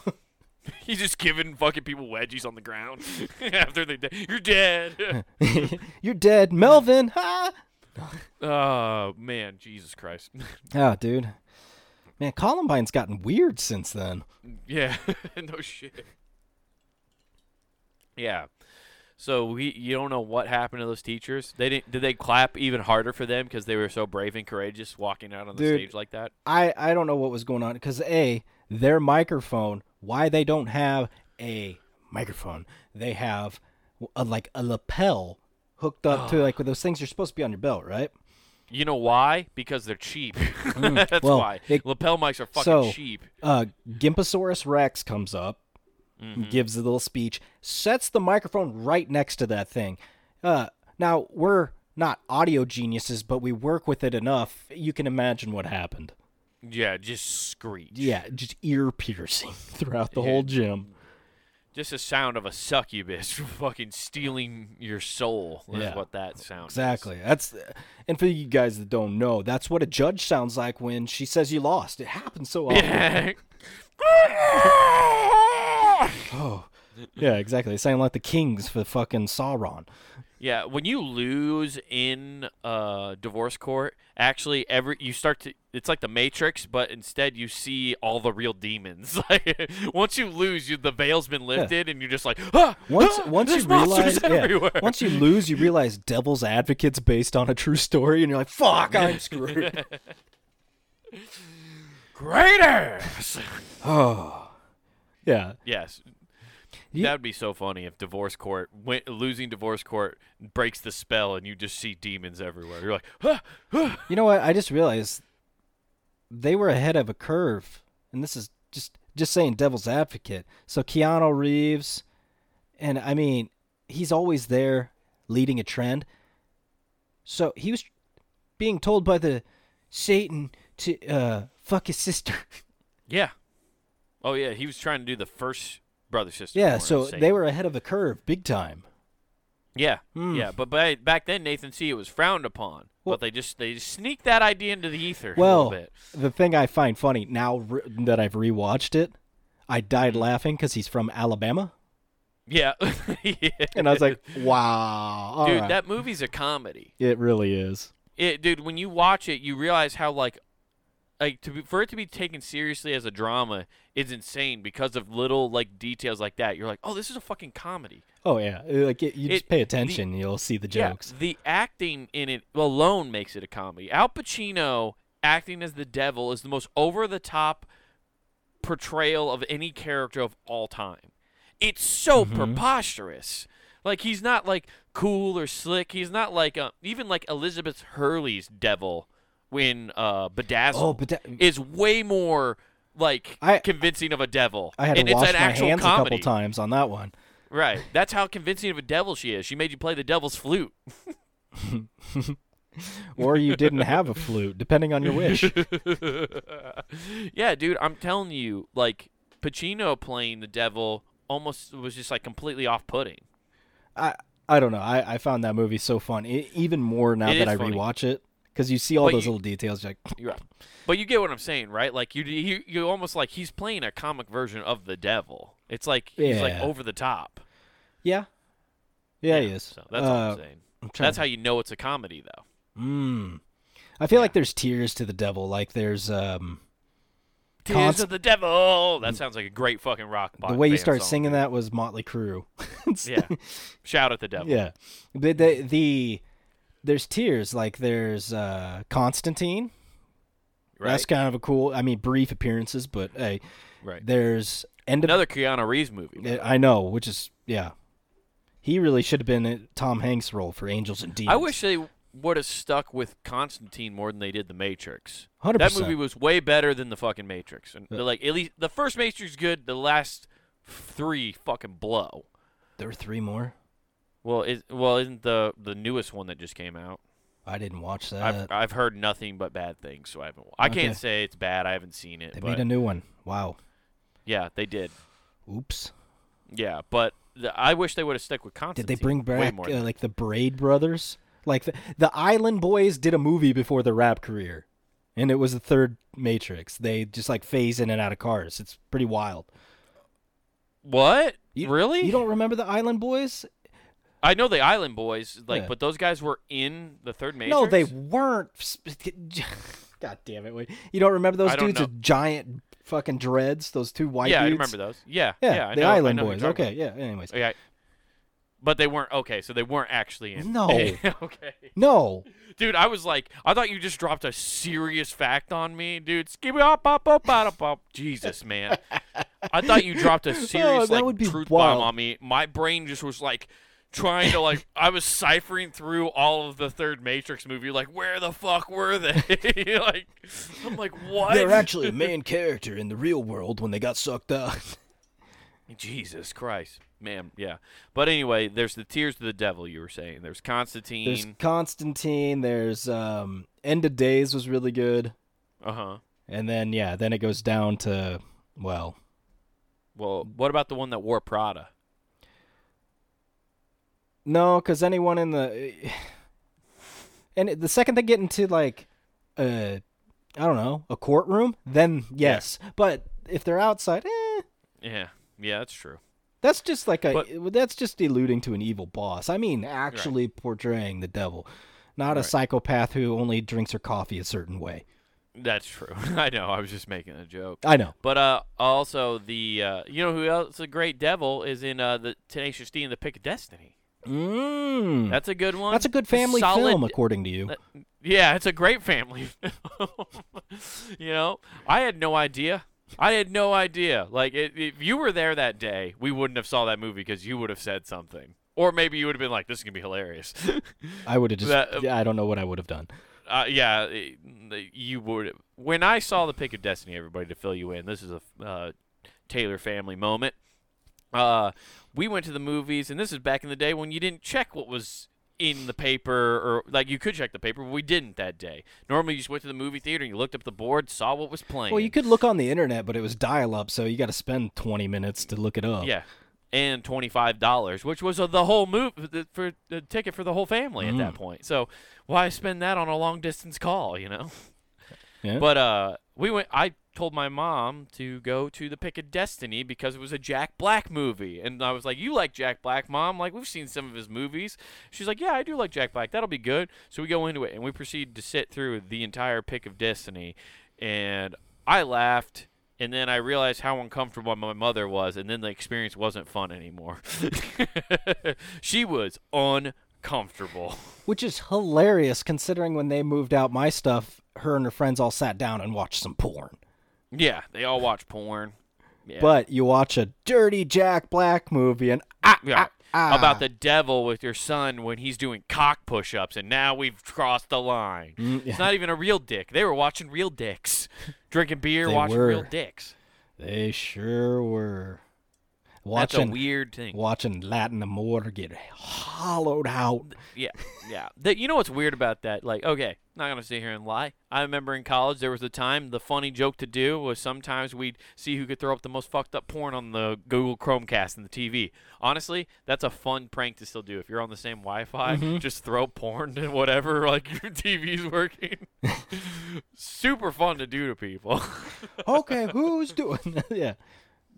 Speaker 2: He's just giving fucking people wedgies on the ground after they dead. You're dead.
Speaker 1: you're dead, Melvin. Ha!
Speaker 2: oh man, Jesus Christ.
Speaker 1: Oh, dude. Man, Columbine's gotten weird since then.
Speaker 2: Yeah, no shit. Yeah. So we, you don't know what happened to those teachers. They didn't. Did they clap even harder for them because they were so brave and courageous walking out on the
Speaker 1: Dude.
Speaker 2: stage like that?
Speaker 1: I I don't know what was going on because a their microphone. Why they don't have a microphone? They have a, like a lapel hooked up to like those things you're supposed to be on your belt, right?
Speaker 2: You know why? Because they're cheap. That's
Speaker 1: Mm, well,
Speaker 2: why.
Speaker 1: it-
Speaker 2: Lapel mics are fucking
Speaker 1: so-
Speaker 2: cheap.
Speaker 1: Uh, Gimpasaurus Rex comes up,
Speaker 2: Mm-hmm.
Speaker 1: gives a little speech, sets the microphone right next to that thing. Uh, now we're not audio geniuses, but we work with it enough. You can imagine what happened.
Speaker 2: Yeah, just screech.
Speaker 1: Yeah, just ear piercing throughout the whole gym.
Speaker 2: Just the sound of a succubus fucking stealing your soul. Is
Speaker 1: Yeah.
Speaker 2: what that sound. is.
Speaker 1: Exactly. That's and for you guys that don't know, that's what a judge sounds like when she says you lost. It happens so often. Yeah, exactly. Sound like the kings for fucking Sauron.
Speaker 2: Yeah, when you lose in uh, divorce court, actually, every you start to it's like the Matrix, but instead you see all the real demons. Like once you lose, you the veil's been lifted, and you're just like, ah,
Speaker 1: Once
Speaker 2: ah,
Speaker 1: once you realize, yeah, once you lose, you realize Devil's Advocate's based on a true story, and you're like, "Fuck, I'm screwed."
Speaker 2: great ass.
Speaker 1: oh, yeah.
Speaker 2: yes.
Speaker 1: You-
Speaker 2: that would be so funny if divorce court went, losing divorce court breaks the spell and you just see demons everywhere. You're like, ah, ah.
Speaker 1: You know what? I just realized they were ahead of a curve, and this is just just saying Devil's Advocate. So Keanu Reeves, and I mean, he's always there, leading a trend. So he was being told by the Satan to uh, fuck his sister.
Speaker 2: yeah. Oh yeah, he was trying to do the first brother sister.
Speaker 1: yeah, so they were ahead of the curve, big time.
Speaker 2: Yeah,
Speaker 1: Hmm.
Speaker 2: yeah, but by, back then Nathan C. it was frowned upon.
Speaker 1: Well-
Speaker 2: but they just they just sneaked that idea into the ether a
Speaker 1: Well,
Speaker 2: little bit.
Speaker 1: the thing I find funny now re- that I've rewatched it, I died
Speaker 2: Hmm.
Speaker 1: laughing because he's from Alabama,
Speaker 2: Yeah,
Speaker 1: and I was like, "Wow,
Speaker 2: dude,
Speaker 1: right."
Speaker 2: that movie's a comedy.
Speaker 1: it really is."
Speaker 2: It, dude, when you watch it, you realize how like, like to be, for it to be taken seriously as a drama is insane because of little like details like that. You're like, oh, this is a fucking comedy.
Speaker 1: Oh yeah, like it, you just
Speaker 2: It-
Speaker 1: pay
Speaker 2: the-
Speaker 1: attention, you'll see the jokes.
Speaker 2: Yeah, the acting in it alone makes it a comedy. Al Pacino acting as the devil is the most over the top portrayal of any character of all time. It's so
Speaker 1: Mm-hmm.
Speaker 2: preposterous. Like he's not like cool or slick. He's not like uh, even like Elizabeth Hurley's devil when uh Bedazzled
Speaker 1: Oh, that,
Speaker 2: is way more like
Speaker 1: I-
Speaker 2: convincing of a devil.
Speaker 1: I had
Speaker 2: and
Speaker 1: to
Speaker 2: it's
Speaker 1: wash
Speaker 2: an
Speaker 1: my hands
Speaker 2: comedy.
Speaker 1: a couple times on that one.
Speaker 2: Right. That's how convincing of a devil she is. She made you play the devil's flute.
Speaker 1: Or you didn't have a flute, depending on your wish.
Speaker 2: yeah, dude, I'm telling you, like Pacino playing the devil almost was just like completely off-putting.
Speaker 1: I I don't know. I, I found that movie so fun, e even more now
Speaker 2: It
Speaker 1: that I
Speaker 2: funny.
Speaker 1: rewatch it, because you see all
Speaker 2: But
Speaker 1: those
Speaker 2: you-
Speaker 1: little details. You're like,
Speaker 2: You're. But you get what I'm saying, right? Like you, you, you almost like he's playing a comic version of the devil. It's like he's like
Speaker 1: Yeah.
Speaker 2: over the top.
Speaker 1: yeah, yeah, he is.
Speaker 2: So that's
Speaker 1: Uh,
Speaker 2: I'm saying.
Speaker 1: I'm
Speaker 2: That's
Speaker 1: to-
Speaker 2: how you know it's a comedy, though.
Speaker 1: Mm. I feel like there's tears to the devil. Like there's um
Speaker 2: Tears
Speaker 1: Const-
Speaker 2: of the devil. That sounds like a great fucking rock.
Speaker 1: the way you started singing that was Motley Crue.
Speaker 2: Yeah. Shout at the devil.
Speaker 1: yeah. But the the there's tears. Like there's uh Constantine.
Speaker 2: Right.
Speaker 1: That's kind of a cool. I mean, brief appearances, but hey,
Speaker 2: right.
Speaker 1: there's end of
Speaker 2: Another Keanu Reeves movie.
Speaker 1: I know, which is yeah. He really should have been in Tom Hanks' role for Angels and Demons.
Speaker 2: I wish they would have stuck with Constantine more than they did The Matrix.
Speaker 1: hundred
Speaker 2: That movie was way better than the fucking Matrix. And like at least the first Matrix is good. The last three fucking blow.
Speaker 1: There were three more.
Speaker 2: Well, is well isn't the the newest one that just came out?
Speaker 1: I didn't watch that.
Speaker 2: I've I've heard nothing but bad things, so I haven't. I
Speaker 1: Okay.
Speaker 2: can't say it's bad. I haven't seen it.
Speaker 1: they
Speaker 2: but
Speaker 1: made a new one. Wow.
Speaker 2: yeah, they did.
Speaker 1: Oops.
Speaker 2: Yeah, but the, I wish they would have stuck with Constantine.
Speaker 1: Did they bring
Speaker 2: way
Speaker 1: back
Speaker 2: more
Speaker 1: uh, like the Braid brothers? Like the, the Island Boys did a movie before their rap career, and it was the third Matrix. They just like phase in and out of cars. It's pretty wild.
Speaker 2: what?
Speaker 1: You-
Speaker 2: really?
Speaker 1: You don't remember the Island Boys?
Speaker 2: I know the Island Boys, like,
Speaker 1: Yeah.
Speaker 2: but those guys were in the third Matrix.
Speaker 1: No, they weren't. God damn it! Wait. You don't remember those
Speaker 2: I
Speaker 1: dudes with giant fucking dreads? Those two white
Speaker 2: Yeah, I remember those. Yeah,
Speaker 1: Yeah,
Speaker 2: yeah.
Speaker 1: The
Speaker 2: know,
Speaker 1: Island
Speaker 2: know who you're
Speaker 1: Boys. Okay, yeah. Anyways.
Speaker 2: Yeah, but they weren't okay. So they weren't actually in.
Speaker 1: No.
Speaker 2: okay.
Speaker 1: no.
Speaker 2: Dude, I was like, I thought you just dropped a serious fact on me, dude. Skibby up, up, ah, up, up, up. Jesus, man. I thought you dropped a oh, serious
Speaker 1: Oh,
Speaker 2: like
Speaker 1: would be
Speaker 2: truth
Speaker 1: wild.
Speaker 2: bomb on me. My brain just was like trying to like I was ciphering through all of the third Matrix movie, like where the fuck were they? like I'm like, what?
Speaker 1: They're actually a main character in the real world when they got sucked up.
Speaker 2: Jesus Christ. Man, yeah. But anyway, there's the Tears of the Devil you were saying. There's Constantine.
Speaker 1: There's Constantine. There's um, End of Days was really good,
Speaker 2: uh-huh.
Speaker 1: and then yeah, then it goes down to well,
Speaker 2: Well, what about the one that wore Prada?
Speaker 1: No, because anyone in the and the second they get into like uh, I don't know, a courtroom, then yes, but if they're outside, eh.
Speaker 2: Yeah. Yeah, that's true.
Speaker 1: That's just like a.
Speaker 2: But-
Speaker 1: that's just alluding to an evil boss. I mean, actually portraying the devil, not a psychopath who only drinks her coffee a certain way.
Speaker 2: That's true. I know. I was just making a joke.
Speaker 1: I know.
Speaker 2: But uh, also the uh, you know who else a great devil is in uh, the Tenacious D and the Pick of Destiny.
Speaker 1: Mm.
Speaker 2: That's a good one.
Speaker 1: That's a good family
Speaker 2: Solid-
Speaker 1: film, according to you.
Speaker 2: that- yeah, it's a great family. film. you know, I had no idea. I had no idea. Like, it, if you were there that day, we wouldn't have saw that movie because you would have said something, or maybe you would have been like, "This is gonna be hilarious."
Speaker 1: I would have just.
Speaker 2: that-
Speaker 1: yeah, I don't know what I would have done.
Speaker 2: uh, yeah, you would. When I saw the Pick of Destiny, everybody to fill you in, this is a uh, Taylor family moment. Uh, we went to the movies, and this is back in the day when you didn't check what was in the paper, or like you could check the paper, but we didn't that day. Normally, you just went to the movie theater and you looked up the board, saw what was playing.
Speaker 1: Well, you could look on the internet, but it was dial-up, so you got to spend twenty minutes to look it up.
Speaker 2: Yeah. And twenty five dollars, which was uh, the whole move for the ticket for the whole family at that
Speaker 1: Mm.
Speaker 2: point. So why spend that on a long distance call? You know.
Speaker 1: Yeah.
Speaker 2: But uh, we went. I told my mom to go to the Pick of Destiny because it was a Jack Black movie, and I was like, "You like Jack Black, mom? Like we've seen some of his movies." She's like, "Yeah, I do like Jack Black. That'll be good." So we go into it, and we proceed to sit through the entire Pick of Destiny, and I laughed. And then I realized how uncomfortable my mother was, and then the experience wasn't fun anymore. she was uncomfortable.
Speaker 1: Which is hilarious, considering when they moved out my stuff, her and her friends all sat down and watched some porn.
Speaker 2: Yeah, they all watch porn. Yeah.
Speaker 1: But you watch a dirty Jack Black movie, and ah,
Speaker 2: Yeah.
Speaker 1: ah,
Speaker 2: about
Speaker 1: ah.
Speaker 2: the devil with your son when he's doing cock push-ups, and now we've crossed the line.
Speaker 1: Mm, yeah.
Speaker 2: It's not even a real dick. They were watching real dicks, drinking beer,
Speaker 1: They
Speaker 2: watching real dicks.
Speaker 1: They sure were.
Speaker 2: That's a
Speaker 1: Watching
Speaker 2: weird thing.
Speaker 1: watching Latin Amor get hollowed out.
Speaker 2: Yeah, yeah. That you know what's weird about that? Like, okay, not gonna sit here and lie. I remember in college there was a time the funny joke to do was sometimes we'd see who could throw up the most fucked up porn on the Google Chromecast and the TV. Honestly, that's a fun prank to still do. If you're on the same Wi-Fi,
Speaker 1: Mm-hmm.
Speaker 2: just throw porn and whatever, like your TV's working. Super fun to do to people.
Speaker 1: okay, who's doing? yeah,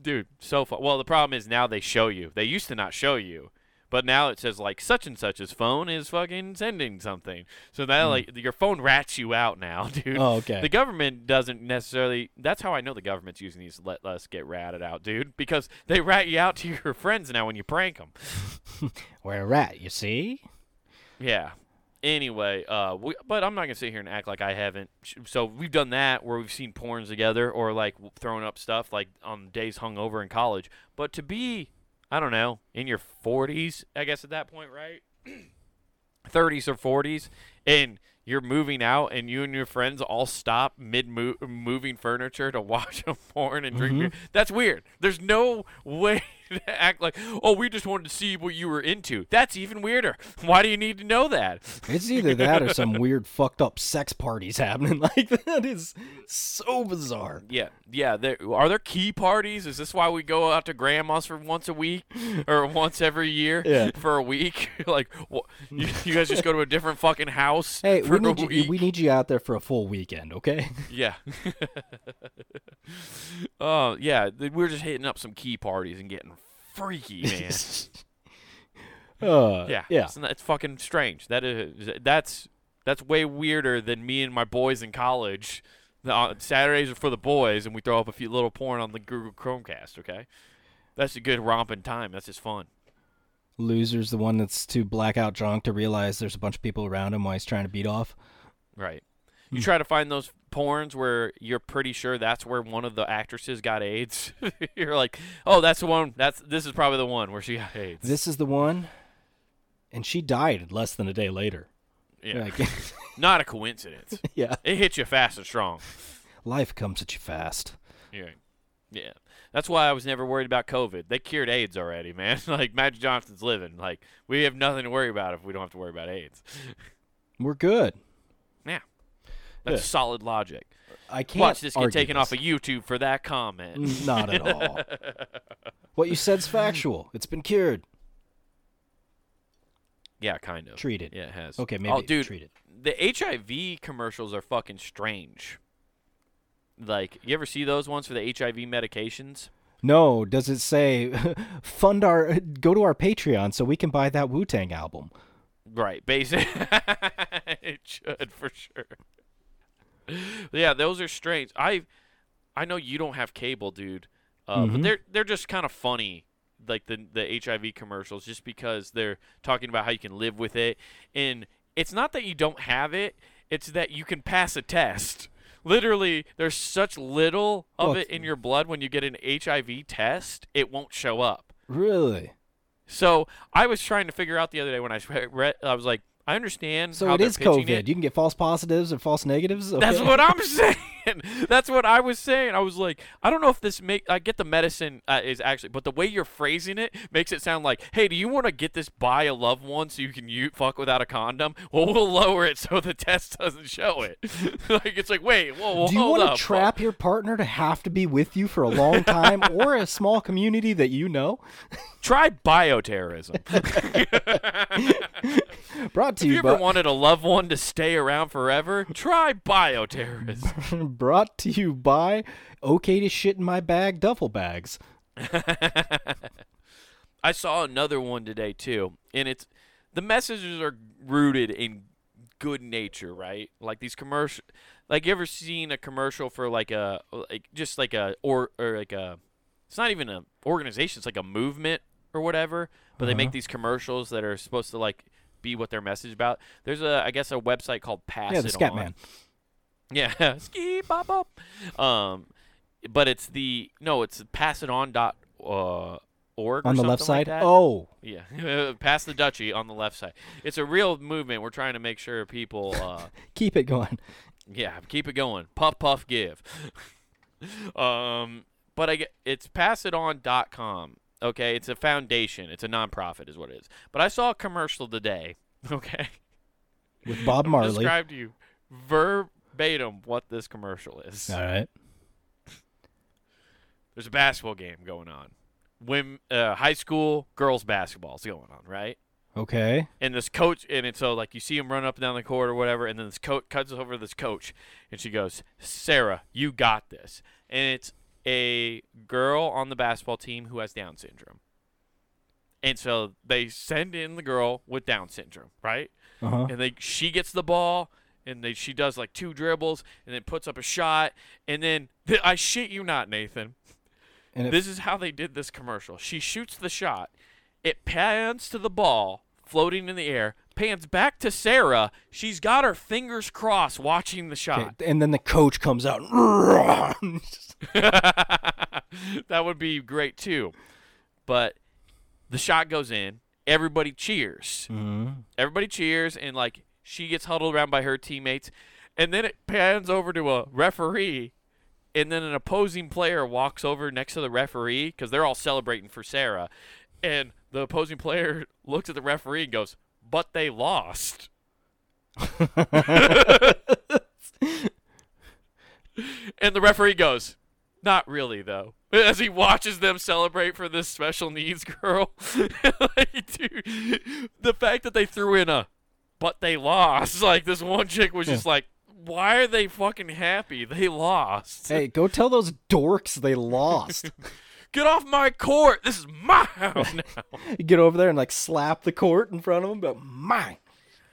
Speaker 2: Dude, so fun. Well, the problem is now they show you. They used to not show you, But now it says like such and such's phone is fucking sending something. So now
Speaker 1: Hmm.
Speaker 2: like your phone rats you out now, dude.
Speaker 1: Oh, okay.
Speaker 2: The government doesn't necessarily. That's how I know the government's using these let us get ratted out, dude. Because they rat you out to your friends now when you prank them.
Speaker 1: Where a rat, you see?
Speaker 2: Yeah. Anyway, uh, we, but I'm not gonna sit here and act like I haven't. So we've done that where we've seen porns together, or like throwing up stuff like on days hungover in college. But to be, I don't know, in your 40s, I guess at that point, right? 30s or 40s, and you're moving out, and you and your friends all stop mid moving furniture to watch a porn and drink beer. That's weird. There's no way act like, oh, we just wanted to see what you were into. That's even weirder. Why do you need to know that?
Speaker 1: It's either that or some weird fucked up sex parties happening. Like that is so bizarre.
Speaker 2: Yeah, yeah. There are there key parties. Is this why we go out to grandma's for once a week or once every year
Speaker 1: Yeah.
Speaker 2: for a week? like, wha- you, you guys just go to a different fucking house
Speaker 1: Hey, we need you, we need you out there for a full weekend, okay?
Speaker 2: yeah. Oh yeah, we're just hitting up some key parties and getting freaky, man.
Speaker 1: uh,
Speaker 2: yeah,
Speaker 1: yeah.
Speaker 2: It's, it's fucking strange. That is that's that's way weirder than me and my boys in college. The, uh, Saturdays are for the boys, and we throw up a few little porn on the Google Chromecast. Okay, that's a good romping time. That's just fun.
Speaker 1: Loser's the one that's too blackout drunk to realize there's a bunch of people around him while he's trying to beat off.
Speaker 2: Right. You try to find those porns where you're pretty sure that's where one of the actresses got AIDS. you're like, oh, that's the one. That's this is probably the one where she got AIDS.
Speaker 1: This is the one, and she died less than a day later.
Speaker 2: yeah.
Speaker 1: Like,
Speaker 2: Not a coincidence.
Speaker 1: yeah,
Speaker 2: It hits you fast and strong.
Speaker 1: life comes at you fast.
Speaker 2: Yeah. Yeah. That's why I was never worried about COVID. They cured AIDS already, man. like Magic Johnson's living. Like we have nothing to worry about if we don't have to worry about AIDS.
Speaker 1: We're good.
Speaker 2: Yeah. That's
Speaker 1: Yeah.
Speaker 2: solid logic.
Speaker 1: I can't
Speaker 2: Watch this get taken off of YouTube for that comment.
Speaker 1: Not at all. what you said's factual. It's been cured.
Speaker 2: yeah, kind of.
Speaker 1: Treated.
Speaker 2: Yeah, it has.
Speaker 1: Okay, oh, maybe
Speaker 2: oh, dude,
Speaker 1: treated.
Speaker 2: the HIV commercials are fucking strange. Like, you ever see those ones for the HIV medications?
Speaker 1: No, does it say fund our go to our Patreon so we can buy that Wu Tang album?
Speaker 2: Right, basic. it should for sure. Yeah, those are strange. I, I know you don't have cable, dude, uh, but
Speaker 1: Mhm.
Speaker 2: they're they're just kind of funny, like the the HIV commercials, just because they're talking about how you can live with it, and it's not that you don't have it; it's that you can pass a test. Literally, there's such little of
Speaker 1: Well,
Speaker 2: it in your blood when you get an HIV test, it won't show up.
Speaker 1: Really?
Speaker 2: So I was trying to figure out the other day when I read, I was like, I understand.
Speaker 1: So
Speaker 2: how
Speaker 1: it is COVID.
Speaker 2: it.
Speaker 1: You can get false positives and false negatives.
Speaker 2: That's what I'm saying. That's what I was saying. I was like, I don't know if this make. I get the medicine uh, is actually, but the way you're phrasing it makes it sound like, hey, do you want to get this by a loved one so you can you fuck without a condom? Well, we'll lower it so the test doesn't show it. like it's like, wait, whoa, whoa
Speaker 1: Do you want to trap your partner to have to be with you for a long time or a small community that you know?
Speaker 2: Try bioterrorism.
Speaker 1: Brought to
Speaker 2: If
Speaker 1: you,
Speaker 2: you ever
Speaker 1: by,
Speaker 2: wanted a loved one to stay around forever, try bioterrorism.
Speaker 1: brought to you by okay to shit in my bag duffel bags.
Speaker 2: I saw another one today too, and it's the messages are rooted in good nature, right? Like these commercial, like you ever seen a commercial for like a like just like a or or like a it's not even an organization, it's like a movement or whatever, but they make
Speaker 1: Uh-huh.
Speaker 2: these commercials that are supposed to like be what their message about. There's a I guess a website called Pass
Speaker 1: yeah,
Speaker 2: It
Speaker 1: the Scat
Speaker 2: On.
Speaker 1: Man.
Speaker 2: Yeah, ski pop up. Um, but it's the no, it's passit dot uh, org or
Speaker 1: On the left
Speaker 2: something like
Speaker 1: side? oh,
Speaker 2: Yeah, pass the duchy on the left side. It's a real movement. We're trying to make sure people, uh,
Speaker 1: keep it going.
Speaker 2: yeah, keep it going. Puff, puff, give. um, but I get it's passiton.com. Okay, it's a foundation. It's a nonprofit, is what it is. But I saw a commercial today. Okay,
Speaker 1: With Bob Marley.
Speaker 2: describe to you verbatim what this commercial is.
Speaker 1: All right.
Speaker 2: There's a basketball game going on. Uh, high school girls basketball is going on, right?
Speaker 1: Okay.
Speaker 2: and this coach and it's so like you see him run up and down the court or whatever and then this coach cuts over to this coach and she goes sarah you got this and it's a girl on the basketball team who has down syndrome And so they send in the girl with Down syndrome, right?
Speaker 1: Uh-huh.
Speaker 2: And they she gets the ball and they she does like two dribbles and then puts up a shot and then I shit you not, Nathan.
Speaker 1: And
Speaker 2: This is how they did this commercial. She shoots the shot. It pans to the ball floating in the air, pans back to Sarah. She's got her fingers crossed watching the
Speaker 1: okay,
Speaker 2: shot.
Speaker 1: and then the coach comes out.
Speaker 2: that would be great too. But the shot goes in. Everybody cheers.
Speaker 1: Mhm.
Speaker 2: Everybody cheers, and like she gets huddled around by her teammates, and then it pans over to a referee, and then an opposing player walks over next to the referee because they're all celebrating for Sarah, and the opposing player looks at the referee and goes, "But they lost." and the referee goes, "Not really, though." As he watches them celebrate for this special needs girl, like, dude, the fact that they threw in a, but they lost. Like this one chick was just like, "Why are they fucking happy? They lost.
Speaker 1: hey, go tell those dorks they lost.
Speaker 2: Get off my court. This is my house now."
Speaker 1: you get over there and like slap the court in front of him, but mine.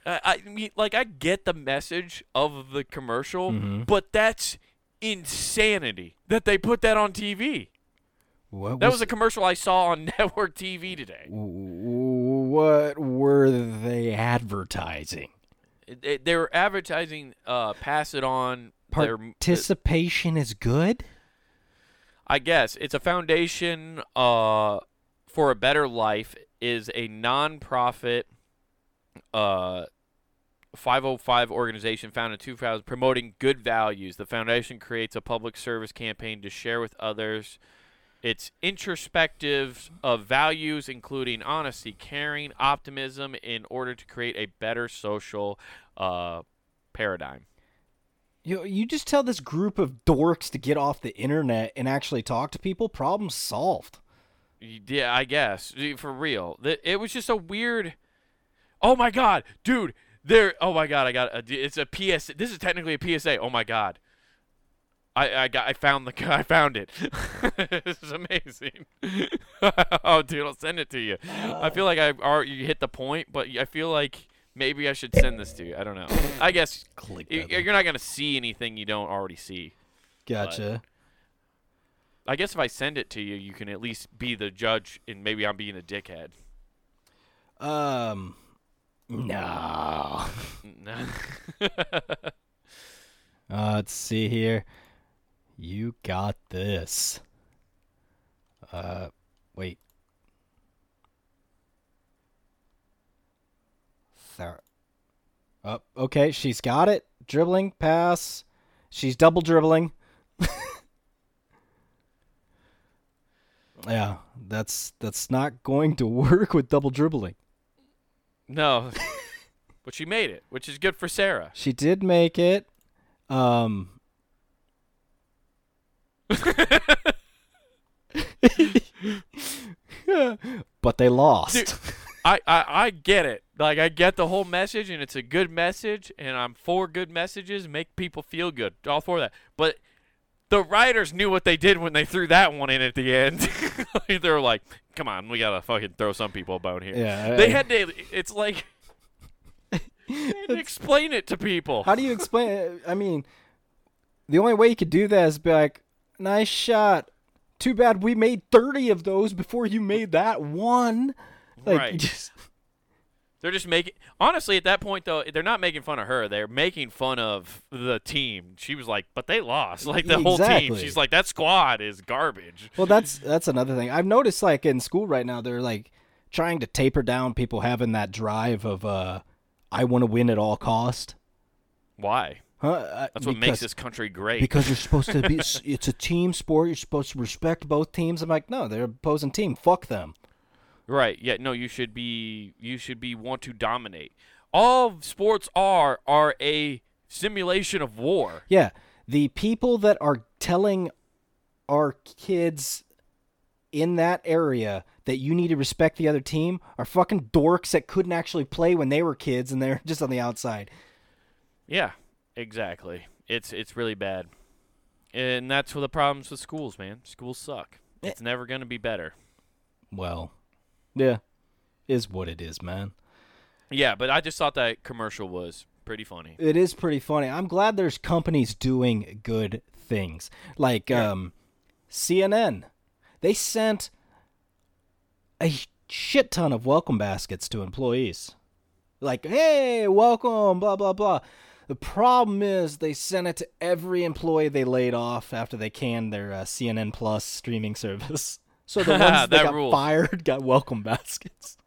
Speaker 2: I, I mean, like I get the message of the commercial,
Speaker 1: Mhm.
Speaker 2: but that's insanity that they put that on TV.
Speaker 1: What
Speaker 2: That was a commercial I saw on network TV today.
Speaker 1: what were they advertising?
Speaker 2: It- they were advertising uh, pass it on. their-
Speaker 1: Participation is good.
Speaker 2: I guess it's a foundation uh, for a better life. Is a nonprofit uh, 505 organization founded in 2000 promoting good values. The foundation creates a public service campaign to share with others its introspective of values, including honesty, caring, optimism, in order to create a better social uh, paradigm.
Speaker 1: You you just tell this group of dorks to get off the internet and actually talk to people. Problem solved.
Speaker 2: Yeah, I guess for real. It was just a weird. Oh my god, dude! There. Oh my god, I got. A, it's a PSA. This is technically a PSA. Oh my god. I I got. I found the. I found it. this is amazing. oh, dude, I'll send it to you. I feel like I already hit the point, but I feel like maybe I should send this to you. I don't know. I guess
Speaker 1: Click. that.
Speaker 2: you're not gonna see anything you don't already see.
Speaker 1: Gotcha.
Speaker 2: I guess if I send it to you, you can at least be the judge, and maybe I'm being a dickhead.
Speaker 1: Um, no. Uh, let's see here. You got this. Uh, wait. Thir- Oh, okay, she's got it. Dribbling, pass. She's double dribbling. yeah, that's that's not going to work with double dribbling.
Speaker 2: no, but she made it, which is good for Sarah.
Speaker 1: She did make it. Um but they lost.
Speaker 2: Dude. I, I I get it. Like I get the whole message, and it's a good message, and I'm for good messages, make people feel good, all for that. But the writers knew what they did when they threw that one in at the end. they were like, "Come on, we gotta fucking throw some people a bone here."
Speaker 1: Yeah,
Speaker 2: they
Speaker 1: I-
Speaker 2: had to. It's like they had to explain it to people.
Speaker 1: How do you explain it? I mean, the only way you could do that is be like, "Nice shot. Too bad we made 30 of those before you made that one." Like
Speaker 2: Right.
Speaker 1: just
Speaker 2: They're just making honestly at that point though, they're not making fun of her. They're making fun of the team. She was like, "But they lost." Like the whole team. She's like, "That squad is garbage."
Speaker 1: Well, that's that's another thing. I've noticed like in school right now they're like trying to taper down people having that drive of uh I want to win at all cost.
Speaker 2: Why?
Speaker 1: Huh? Uh,
Speaker 2: That's what
Speaker 1: because,
Speaker 2: makes this country great.
Speaker 1: because you're supposed to be it's a team sport. You're supposed to respect both teams. I'm like, "No, they're opposing team. Fuck them."
Speaker 2: Right. Yeah, no, you should be you should be want to dominate. All sports are are a simulation of war.
Speaker 1: Yeah, the people that are telling our kids in that area that you need to respect the other team are fucking dorks that couldn't actually play when they were kids and they're just on the outside.
Speaker 2: Yeah, exactly. It's it's really bad. And that's what the problems with schools, man. Schools suck. Eh. It's never going to be better.
Speaker 1: Well, yeah. is what it is, man.
Speaker 2: Yeah, but I just thought that commercial was pretty funny.
Speaker 1: It is pretty funny. I'm glad there's companies doing good things. Like
Speaker 2: Yeah.
Speaker 1: um, CNN. They sent a shit ton of welcome baskets to employees. Like, hey, welcome, blah, blah, blah. The problem is they sent it to every employee they laid off after they canned their uh, CNN Plus streaming service. So the ones that,
Speaker 2: That
Speaker 1: got fired got welcome baskets.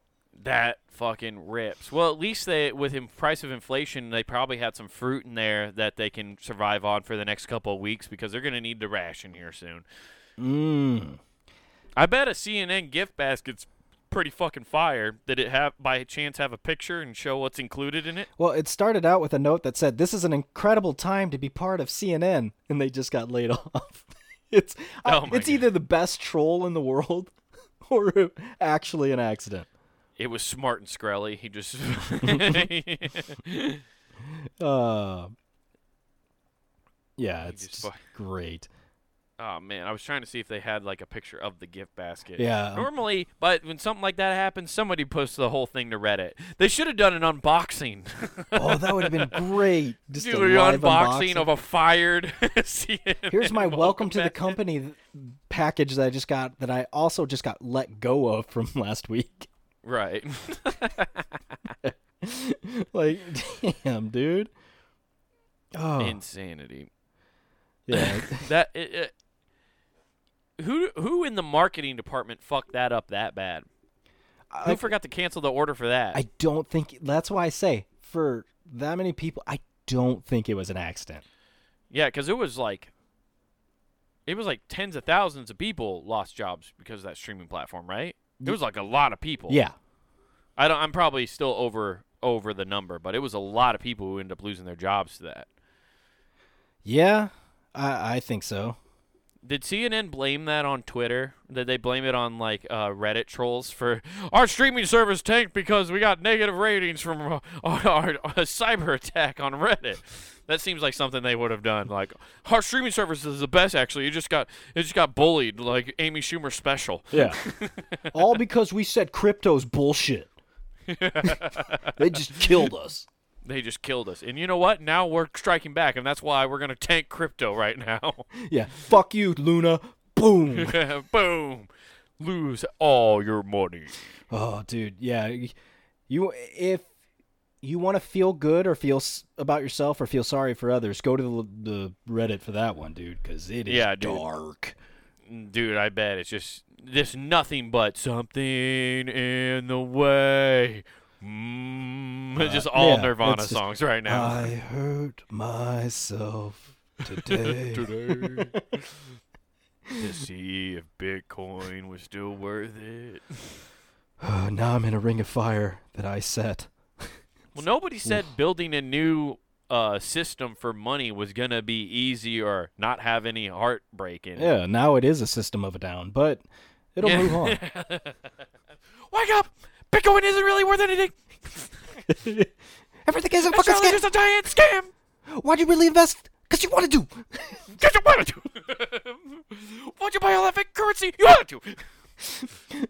Speaker 2: That fucking rips. Well, at least they, with the price of inflation, they probably had some fruit in there that they can survive on for the next couple of weeks because they're gonna need to ration here soon.
Speaker 1: Mmm.
Speaker 2: I bet a CNN gift basket's pretty fucking fire. Did it have by chance have a picture and show what's included in it?
Speaker 1: Well, it started out with a note that said, "This is an incredible time to be part of CNN," and they just got laid off. It's
Speaker 2: Oh
Speaker 1: it's either the best troll in the world or actually an accident.
Speaker 2: It was smart and Skrelly. He just
Speaker 1: Uh, yeah,
Speaker 2: He
Speaker 1: it's
Speaker 2: just
Speaker 1: just great.
Speaker 2: Oh man, I was trying to see if they had like a picture of the gift basket.
Speaker 1: Yeah.
Speaker 2: Normally, but when something like that happens, somebody posts the whole thing to Reddit. They should have done an unboxing.
Speaker 1: Oh, that would have been great. Just a
Speaker 2: an unboxing, of a fired CNN.
Speaker 1: Here's my welcome to the company package that I just got that I also just got let go of from last week.
Speaker 2: Right.
Speaker 1: like, damn, dude. Oh,
Speaker 2: Insanity.
Speaker 1: yeah.
Speaker 2: That it, it, who who in the marketing department fucked that up that bad? Who
Speaker 1: I,
Speaker 2: forgot to cancel the order for that?
Speaker 1: I don't think that's why I say for that many people, I don't think it was an accident.
Speaker 2: yeah, because it was like it was like tens of thousands of people lost jobs because of that streaming platform, right? It was like a lot of people.
Speaker 1: Yeah,
Speaker 2: I don't. I'm probably still over over the number, but it was a lot of people who ended up losing their jobs to that.
Speaker 1: yeah, I I think so.
Speaker 2: Did CNN blame that on Twitter? Did they blame it on like uh, Reddit trolls for our streaming service tanked because we got negative ratings from uh, our, our, our cyber attack on Reddit? That seems like something they would have done. Like our streaming service is the best. Actually, it just got it just got bullied like Amy Schumer special.
Speaker 1: Yeah, all because we said crypto's bullshit. they just killed us.
Speaker 2: They just killed us. And you know what? Now we're striking back, and that's why we're gonna tank crypto right now.
Speaker 1: Yeah, fuck you, Luna. Boom.
Speaker 2: Boom. Lose all your money.
Speaker 1: Oh, dude, yeah. You if you want to feel good or feel s- about yourself or feel sorry for others, go to the, the Reddit for that one, dude, because it is
Speaker 2: Yeah, dude.
Speaker 1: dark.
Speaker 2: Dude, I bet it's just just nothing but something in the way. Mm, it's just all
Speaker 1: yeah,
Speaker 2: Nirvana
Speaker 1: just,
Speaker 2: songs right now.
Speaker 1: I hurt myself today.
Speaker 2: Today. to see if Bitcoin was still worth it.
Speaker 1: Uh, now I'm in a ring of fire that I set.
Speaker 2: Well, nobody said building a new uh, system for money was gonna be easy or not have any heartbreak in it.
Speaker 1: Yeah, now it is a system of a down, but it'll move on.
Speaker 2: Wake up! Bitcoin isn't really worth anything.
Speaker 1: Everything is a fucking scam.
Speaker 2: just a giant scam.
Speaker 1: Why'd you really invest? Because you wanted to.
Speaker 2: Because you wanted to. Why'd you buy all that fake currency? You wanted to.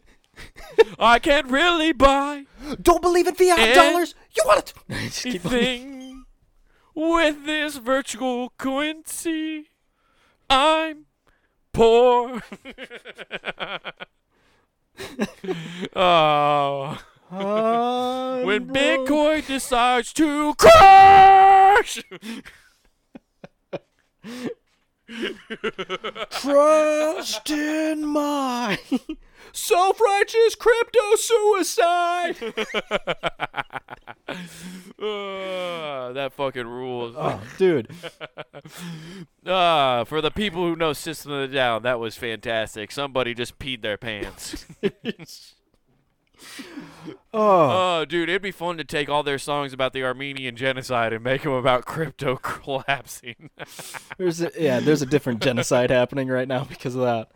Speaker 2: I can't really buy
Speaker 1: Don't believe in fiat dollars. You wanted to. Just keep on-
Speaker 2: anything with this virtual currency. I'm poor. oh. When
Speaker 1: broke.
Speaker 2: Bitcoin decides to crash.
Speaker 1: trust in my self-righteous crypto suicide.
Speaker 2: Ah, that fucking rules.
Speaker 1: oh, dude.
Speaker 2: Ah, for the people who know System of the Down, that was fantastic. Somebody just peed their pants.
Speaker 1: Oh,
Speaker 2: oh, dude, it'd be fun to take all their songs about the Armenian genocide and make them about crypto collapsing.
Speaker 1: there's a, yeah, there's a different genocide happening right now because of that.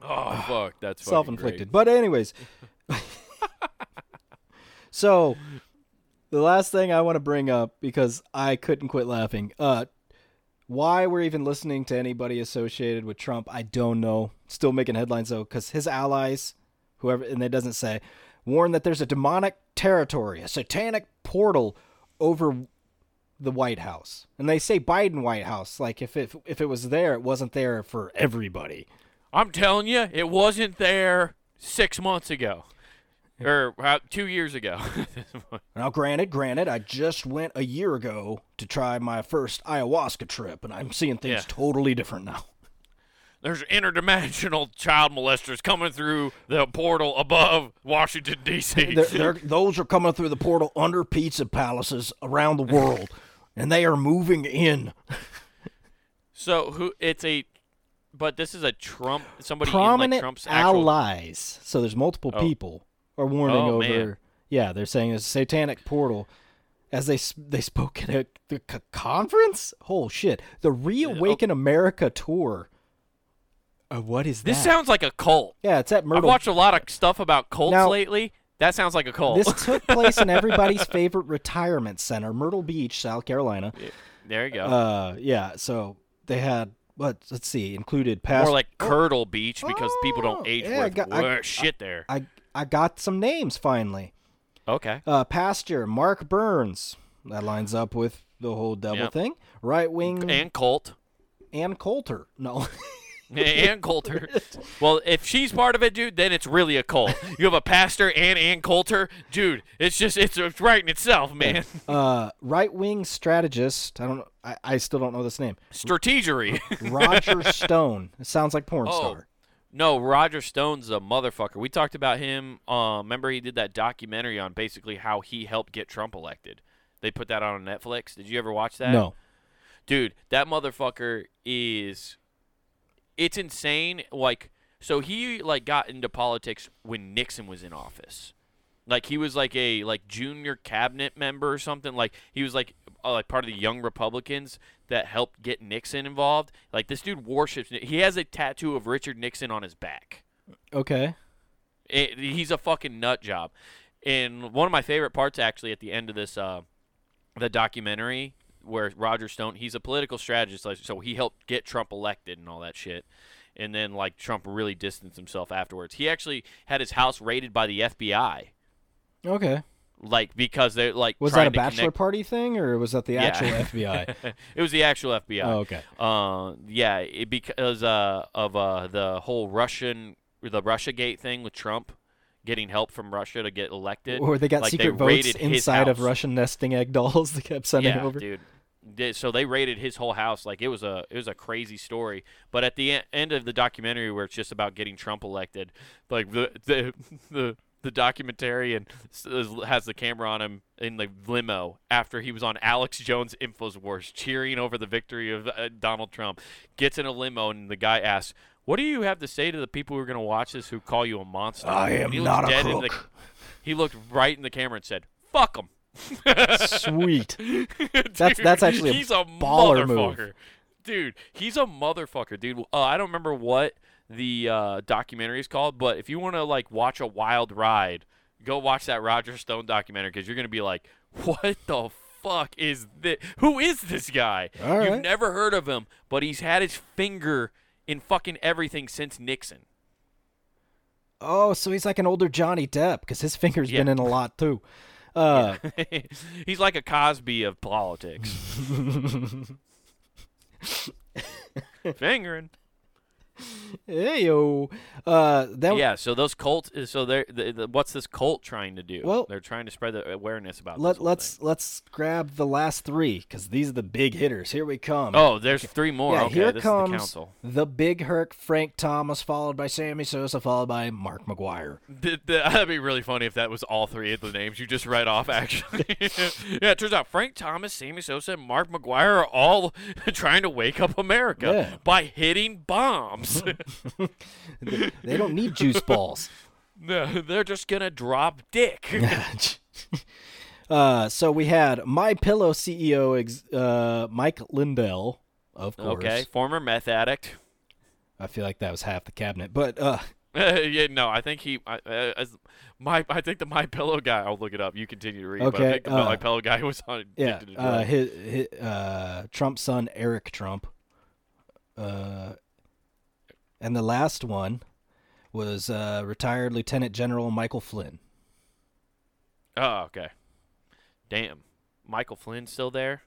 Speaker 2: oh, fuck, that's
Speaker 1: Self-inflicted. But anyways, so the last thing I want to bring up because I couldn't quit laughing. Uh, why we're even listening to anybody associated with Trump, I don't know. Still making headlines though, because his allies, whoever, and it doesn't say, warn that there's a demonic territory, a satanic portal over the White House. And they say Biden White House, like if it if it was there, it wasn't there for everybody.
Speaker 2: I'm telling you, it wasn't there six months ago, or uh, two years ago.
Speaker 1: Now, granted, granted, I just went a year ago to try my first ayahuasca trip, and I'm seeing things
Speaker 2: Yeah.
Speaker 1: totally different now.
Speaker 2: There's interdimensional child molesters coming through the portal above Washington D.C.
Speaker 1: They're, they're, those are coming through the portal under pizza palaces around the world, and they are moving in.
Speaker 2: so who? It's a, but this is a Trump. Somebody in
Speaker 1: Prominent
Speaker 2: like Trump's actual.
Speaker 1: allies. So there's multiple
Speaker 2: Oh.
Speaker 1: people are warning
Speaker 2: Oh,
Speaker 1: over.
Speaker 2: man.
Speaker 1: Yeah, they're saying it's a satanic portal. As they they spoke at a the c- conference. Oh shit! The Reawaken oh. America tour. Uh, what is
Speaker 2: This
Speaker 1: that?
Speaker 2: sounds like a cult.
Speaker 1: yeah, it's at Myrtle.
Speaker 2: I've watched a lot of stuff about cults
Speaker 1: Now-
Speaker 2: lately. That sounds like a cult.
Speaker 1: This took place in everybody's favorite retirement center, Myrtle Beach, South Carolina.
Speaker 2: there you go.
Speaker 1: Uh, yeah. So they had what? Let's see, included past.
Speaker 2: More like Curdle Beach because people
Speaker 1: Oh,
Speaker 2: don't age
Speaker 1: yeah, I
Speaker 2: worth
Speaker 1: got- I-
Speaker 2: shit there.
Speaker 1: I I got some names finally.
Speaker 2: Okay.
Speaker 1: Uh, Pastor Mark Burns. That lines up with the whole devil
Speaker 2: Yep.
Speaker 1: thing. Right wing
Speaker 2: And Colt.
Speaker 1: Ann Coulter. No.
Speaker 2: Ann Coulter. Well, if she's part of it, dude, then it's really a cult. You have a pastor and Ann Coulter, dude. It's just it's, it's right in itself, man.
Speaker 1: uh, right wing strategist. I don't. I, I still don't know this name.
Speaker 2: Strategery.
Speaker 1: Roger Stone. It sounds like porn
Speaker 2: Oh.
Speaker 1: star.
Speaker 2: no, Roger Stone's a motherfucker. We talked about him. Uh, remember he did that documentary on basically how he helped get Trump elected. They put that on Netflix. Did you ever watch that?
Speaker 1: No.
Speaker 2: dude that motherfucker is it's insane like so he like got into politics when nixon was in office like he was like a like junior cabinet member or something like he was like uh, like part of the young republicans that helped get nixon involved like this dude worships he has a tattoo of richard nixon on his back
Speaker 1: Okay.
Speaker 2: it, he's a fucking nut job. And one of my favorite parts, actually, at the end of this, uh, the documentary where Roger Stone, he's a political strategist, like, so he helped get Trump elected and all that shit. And then, like, Trump really distanced himself afterwards. He actually had his house raided by the FBI,
Speaker 1: Okay.
Speaker 2: like because they're like
Speaker 1: Was that a bachelor
Speaker 2: connect-
Speaker 1: party thing, or was that the
Speaker 2: Yeah.
Speaker 1: actual FBI?
Speaker 2: it was the actual FBI.
Speaker 1: Oh, okay.
Speaker 2: Uh, yeah, it, because uh, of uh, the whole Russian, the Russia Gate thing with Trump getting help from Russia to get elected.
Speaker 1: Or they got
Speaker 2: like,
Speaker 1: secret
Speaker 2: they
Speaker 1: votes inside of. Russian nesting egg dolls they kept sending
Speaker 2: yeah,
Speaker 1: over.
Speaker 2: dude. So they raided his whole house. Like it was a it was a crazy story. But at the end of the documentary, where it's just about getting Trump elected, like the the the, the documentarian has the camera on him in the limo after he was on Alex Jones Infowars cheering over the victory of uh, Donald Trump. Gets in a limo and the guy asks. What do you have to say to the people who are going to watch this who call you a monster?
Speaker 1: I am
Speaker 2: he
Speaker 1: not a
Speaker 2: in the-
Speaker 1: crook.
Speaker 2: he looked right in the camera and said, "Fuck him."
Speaker 1: Sweet.
Speaker 2: that's
Speaker 1: that's actually a
Speaker 2: he's a
Speaker 1: baller move.
Speaker 2: motherfucker. Dude, he's a motherfucker, dude. Uh, I don't remember what the uh, documentary is called, but if you want to like watch a wild ride, go watch that Roger Stone documentary because you're gonna be like, what the fuck is this? Who is this guy?
Speaker 1: All
Speaker 2: You've
Speaker 1: right.
Speaker 2: never heard of him, but he's had his finger in fucking everything since Nixon.
Speaker 1: Oh, so he's like an older Johnny Depp because his finger's been in a lot too. Uh,
Speaker 2: he's like a Cosby of politics. Fingering.
Speaker 1: Hey yo. Uh, that
Speaker 2: yeah, so those cults. So they're the, the, what's this cult trying to do?
Speaker 1: Well-
Speaker 2: they're trying to spread the awareness about.
Speaker 1: let,
Speaker 2: this
Speaker 1: let's
Speaker 2: thing.
Speaker 1: let's grab the last three because these are the big hitters. Here we come.
Speaker 2: Oh, there's three more.
Speaker 1: yeah.
Speaker 2: okay,
Speaker 1: here
Speaker 2: this
Speaker 1: comes
Speaker 2: is the council.
Speaker 1: the big Hurt Frank Thomas, followed by Sammy Sosa, followed by Mark McGwire.
Speaker 2: Th- th- that'd be really funny if that was all three of the names you just read off. Actually, yeah. It turns out Frank Thomas, Sammy Sosa, and Mark McGwire are all trying to wake up America
Speaker 1: Yeah.
Speaker 2: by hitting bombs.
Speaker 1: They don't need juice balls.
Speaker 2: no, they're just gonna drop dick.
Speaker 1: uh, so we had My Pillow CEO ex- uh, Mike Lindell, of course.
Speaker 2: okay, former meth addict.
Speaker 1: I feel like that was half the cabinet, but uh,
Speaker 2: yeah, no, I think he. I, uh, as my, I think the My Pillow guy. I'll look it up. You continue to read. but I
Speaker 1: Okay,
Speaker 2: think the
Speaker 1: uh,
Speaker 2: My Pillow guy was on.
Speaker 1: yeah, uh, his, his uh, Trump's son Eric Trump. Uh, and the last one was uh, retired Lieutenant General Michael Flynn.
Speaker 2: Oh, okay. Damn. Michael Flynn's still there?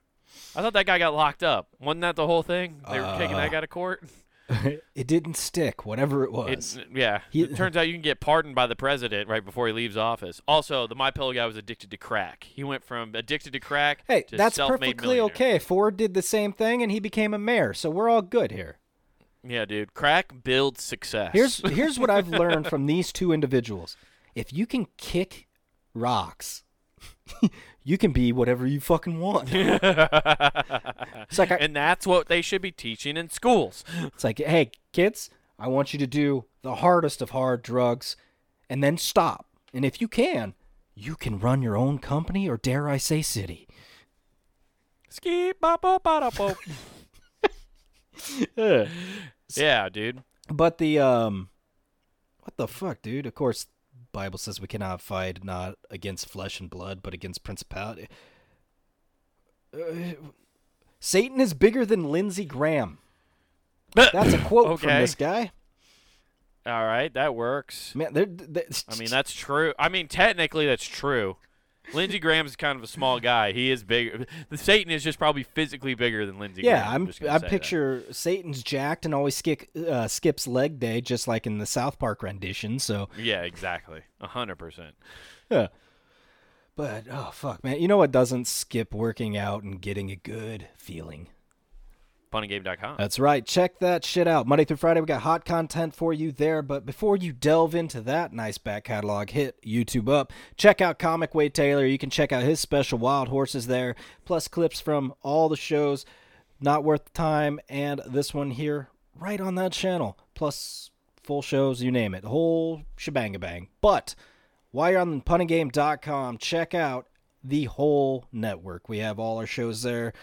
Speaker 2: I thought that guy got locked up. Wasn't that the whole thing? They were taking
Speaker 1: Uh,
Speaker 2: that guy to court?
Speaker 1: it didn't stick, whatever it was.
Speaker 2: It, yeah.
Speaker 1: He-
Speaker 2: it turns out you can get pardoned by the president right before he leaves office. Also, the My Pillow guy was addicted to crack. He went from addicted to crack
Speaker 1: hey,
Speaker 2: to
Speaker 1: that's perfectly okay. Ford did the same thing, and he became a mayor, so we're all good here.
Speaker 2: Yeah, dude. Crack builds success.
Speaker 1: Here's here's what I've learned from these two individuals. If you can kick rocks, you can be whatever you fucking want. It's like I,
Speaker 2: and that's what they should be teaching in schools.
Speaker 1: it's like, hey kids, I want you to do the hardest of hard drugs, and then stop. And if you can, you can run your own company, or dare I say, city.
Speaker 2: Ski bop bop bop Yeah, dude.
Speaker 1: But the um, what the fuck, dude? Of course, Bible says we cannot fight not against flesh and blood, but against principality. Uh, Satan is bigger than Lindsey Graham. That's a quote from this guy.
Speaker 2: All right, that works.
Speaker 1: Man, they're, they
Speaker 2: I mean, that's true. I mean, technically, that's true. Lindsey Graham's kind of a small guy. He is big. The Satan is just probably physically bigger than Lindsey
Speaker 1: yeah.
Speaker 2: Graham.
Speaker 1: I'm.
Speaker 2: gonna
Speaker 1: I
Speaker 2: say that.
Speaker 1: picture Satan's jacked and always skip, uh, skips leg day, just like in the South Park rendition. So
Speaker 2: Yeah, exactly. A hundred percent.
Speaker 1: Yeah. But oh fuck, man! You know what doesn't skip working out and getting a good feeling?
Speaker 2: Funnygame.com.
Speaker 1: That's right. Check that shit out. Monday through Friday, we got hot content for you there. But before you delve into that nice back catalog, hit YouTube up. Check out Comic Wade Taylor. You can check out his special Wild Horses there, plus clips from all the shows. Not worth the time, and this one here, right on that channel. Plus full shows, you name it, whole shebang bang. But while you're on punninggame.com, check out the whole network. We have all our shows there.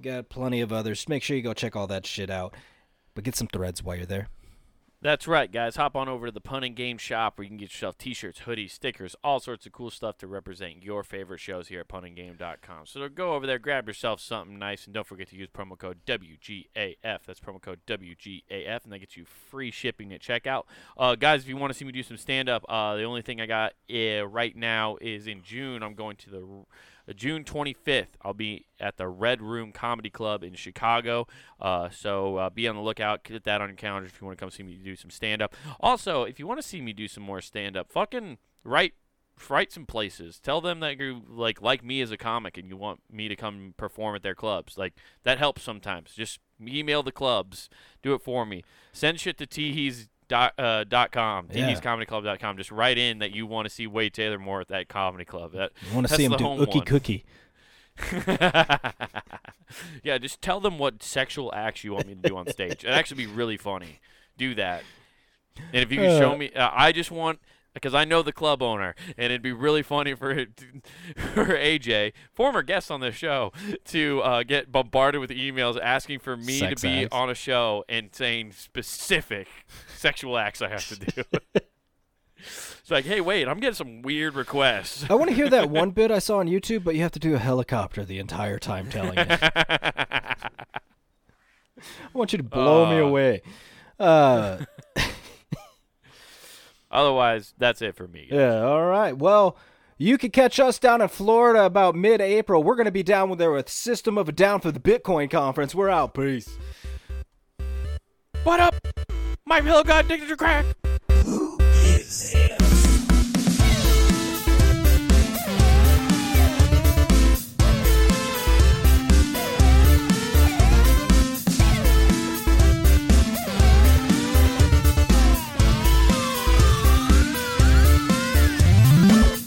Speaker 1: Got plenty of others. Make sure you go check all that shit out. But get some threads while you're there.
Speaker 2: That's right, guys. Hop on over to the Pun and Game shop where you can get yourself t-shirts, hoodies, stickers, all sorts of cool stuff to represent your favorite shows here at punandgame.com. So go over there, grab yourself something nice, and don't forget to use promo code WGAF. That's promo code WGAF, and that gets you free shipping at checkout. Uh, guys, if you want to see me do some stand-up, uh, the only thing I got uh, right now is in June. I'm going to the June 25th, I'll be at the Red Room Comedy Club in Chicago. Uh, so uh, be on the lookout. Get that on your calendar if you want to come see me do some stand up. Also, if you want to see me do some more stand up, fucking write write some places. Tell them that you like like me as a comic and you want me to come perform at their clubs. Like that helps sometimes. Just email the clubs. Do it for me. Send shit to teehees dot, uh, dot com,
Speaker 1: Yeah.
Speaker 2: Just write in that you want to see Wade Taylor more at that comedy club. That
Speaker 1: You want to see him do ookie
Speaker 2: one.
Speaker 1: cookie.
Speaker 2: yeah, just tell them what sexual acts you want me to do on stage. It'd actually be really funny. Do that. And if you can show
Speaker 1: Uh.
Speaker 2: me, uh, I just want because I know the club owner, and it'd be really funny for for AJ, former guest on this show, to uh, get bombarded with emails asking for me
Speaker 1: Sex
Speaker 2: to be
Speaker 1: acts.
Speaker 2: on a show and saying specific sexual acts I have to do. it's like, hey, wait, I'm getting some weird requests.
Speaker 1: I want to hear that one bit I saw on YouTube, but you have to do a helicopter the entire time telling it. I want you to blow me
Speaker 2: Uh.
Speaker 1: away. Uh,
Speaker 2: Otherwise, that's it for me. guys.
Speaker 1: yeah, all right. Well, you can catch us down in Florida about mid-April. We're going to be down there with System of a Down for the Bitcoin conference. We're out. Peace.
Speaker 2: What up? My pillow got addicted to crack.
Speaker 4: Who is it?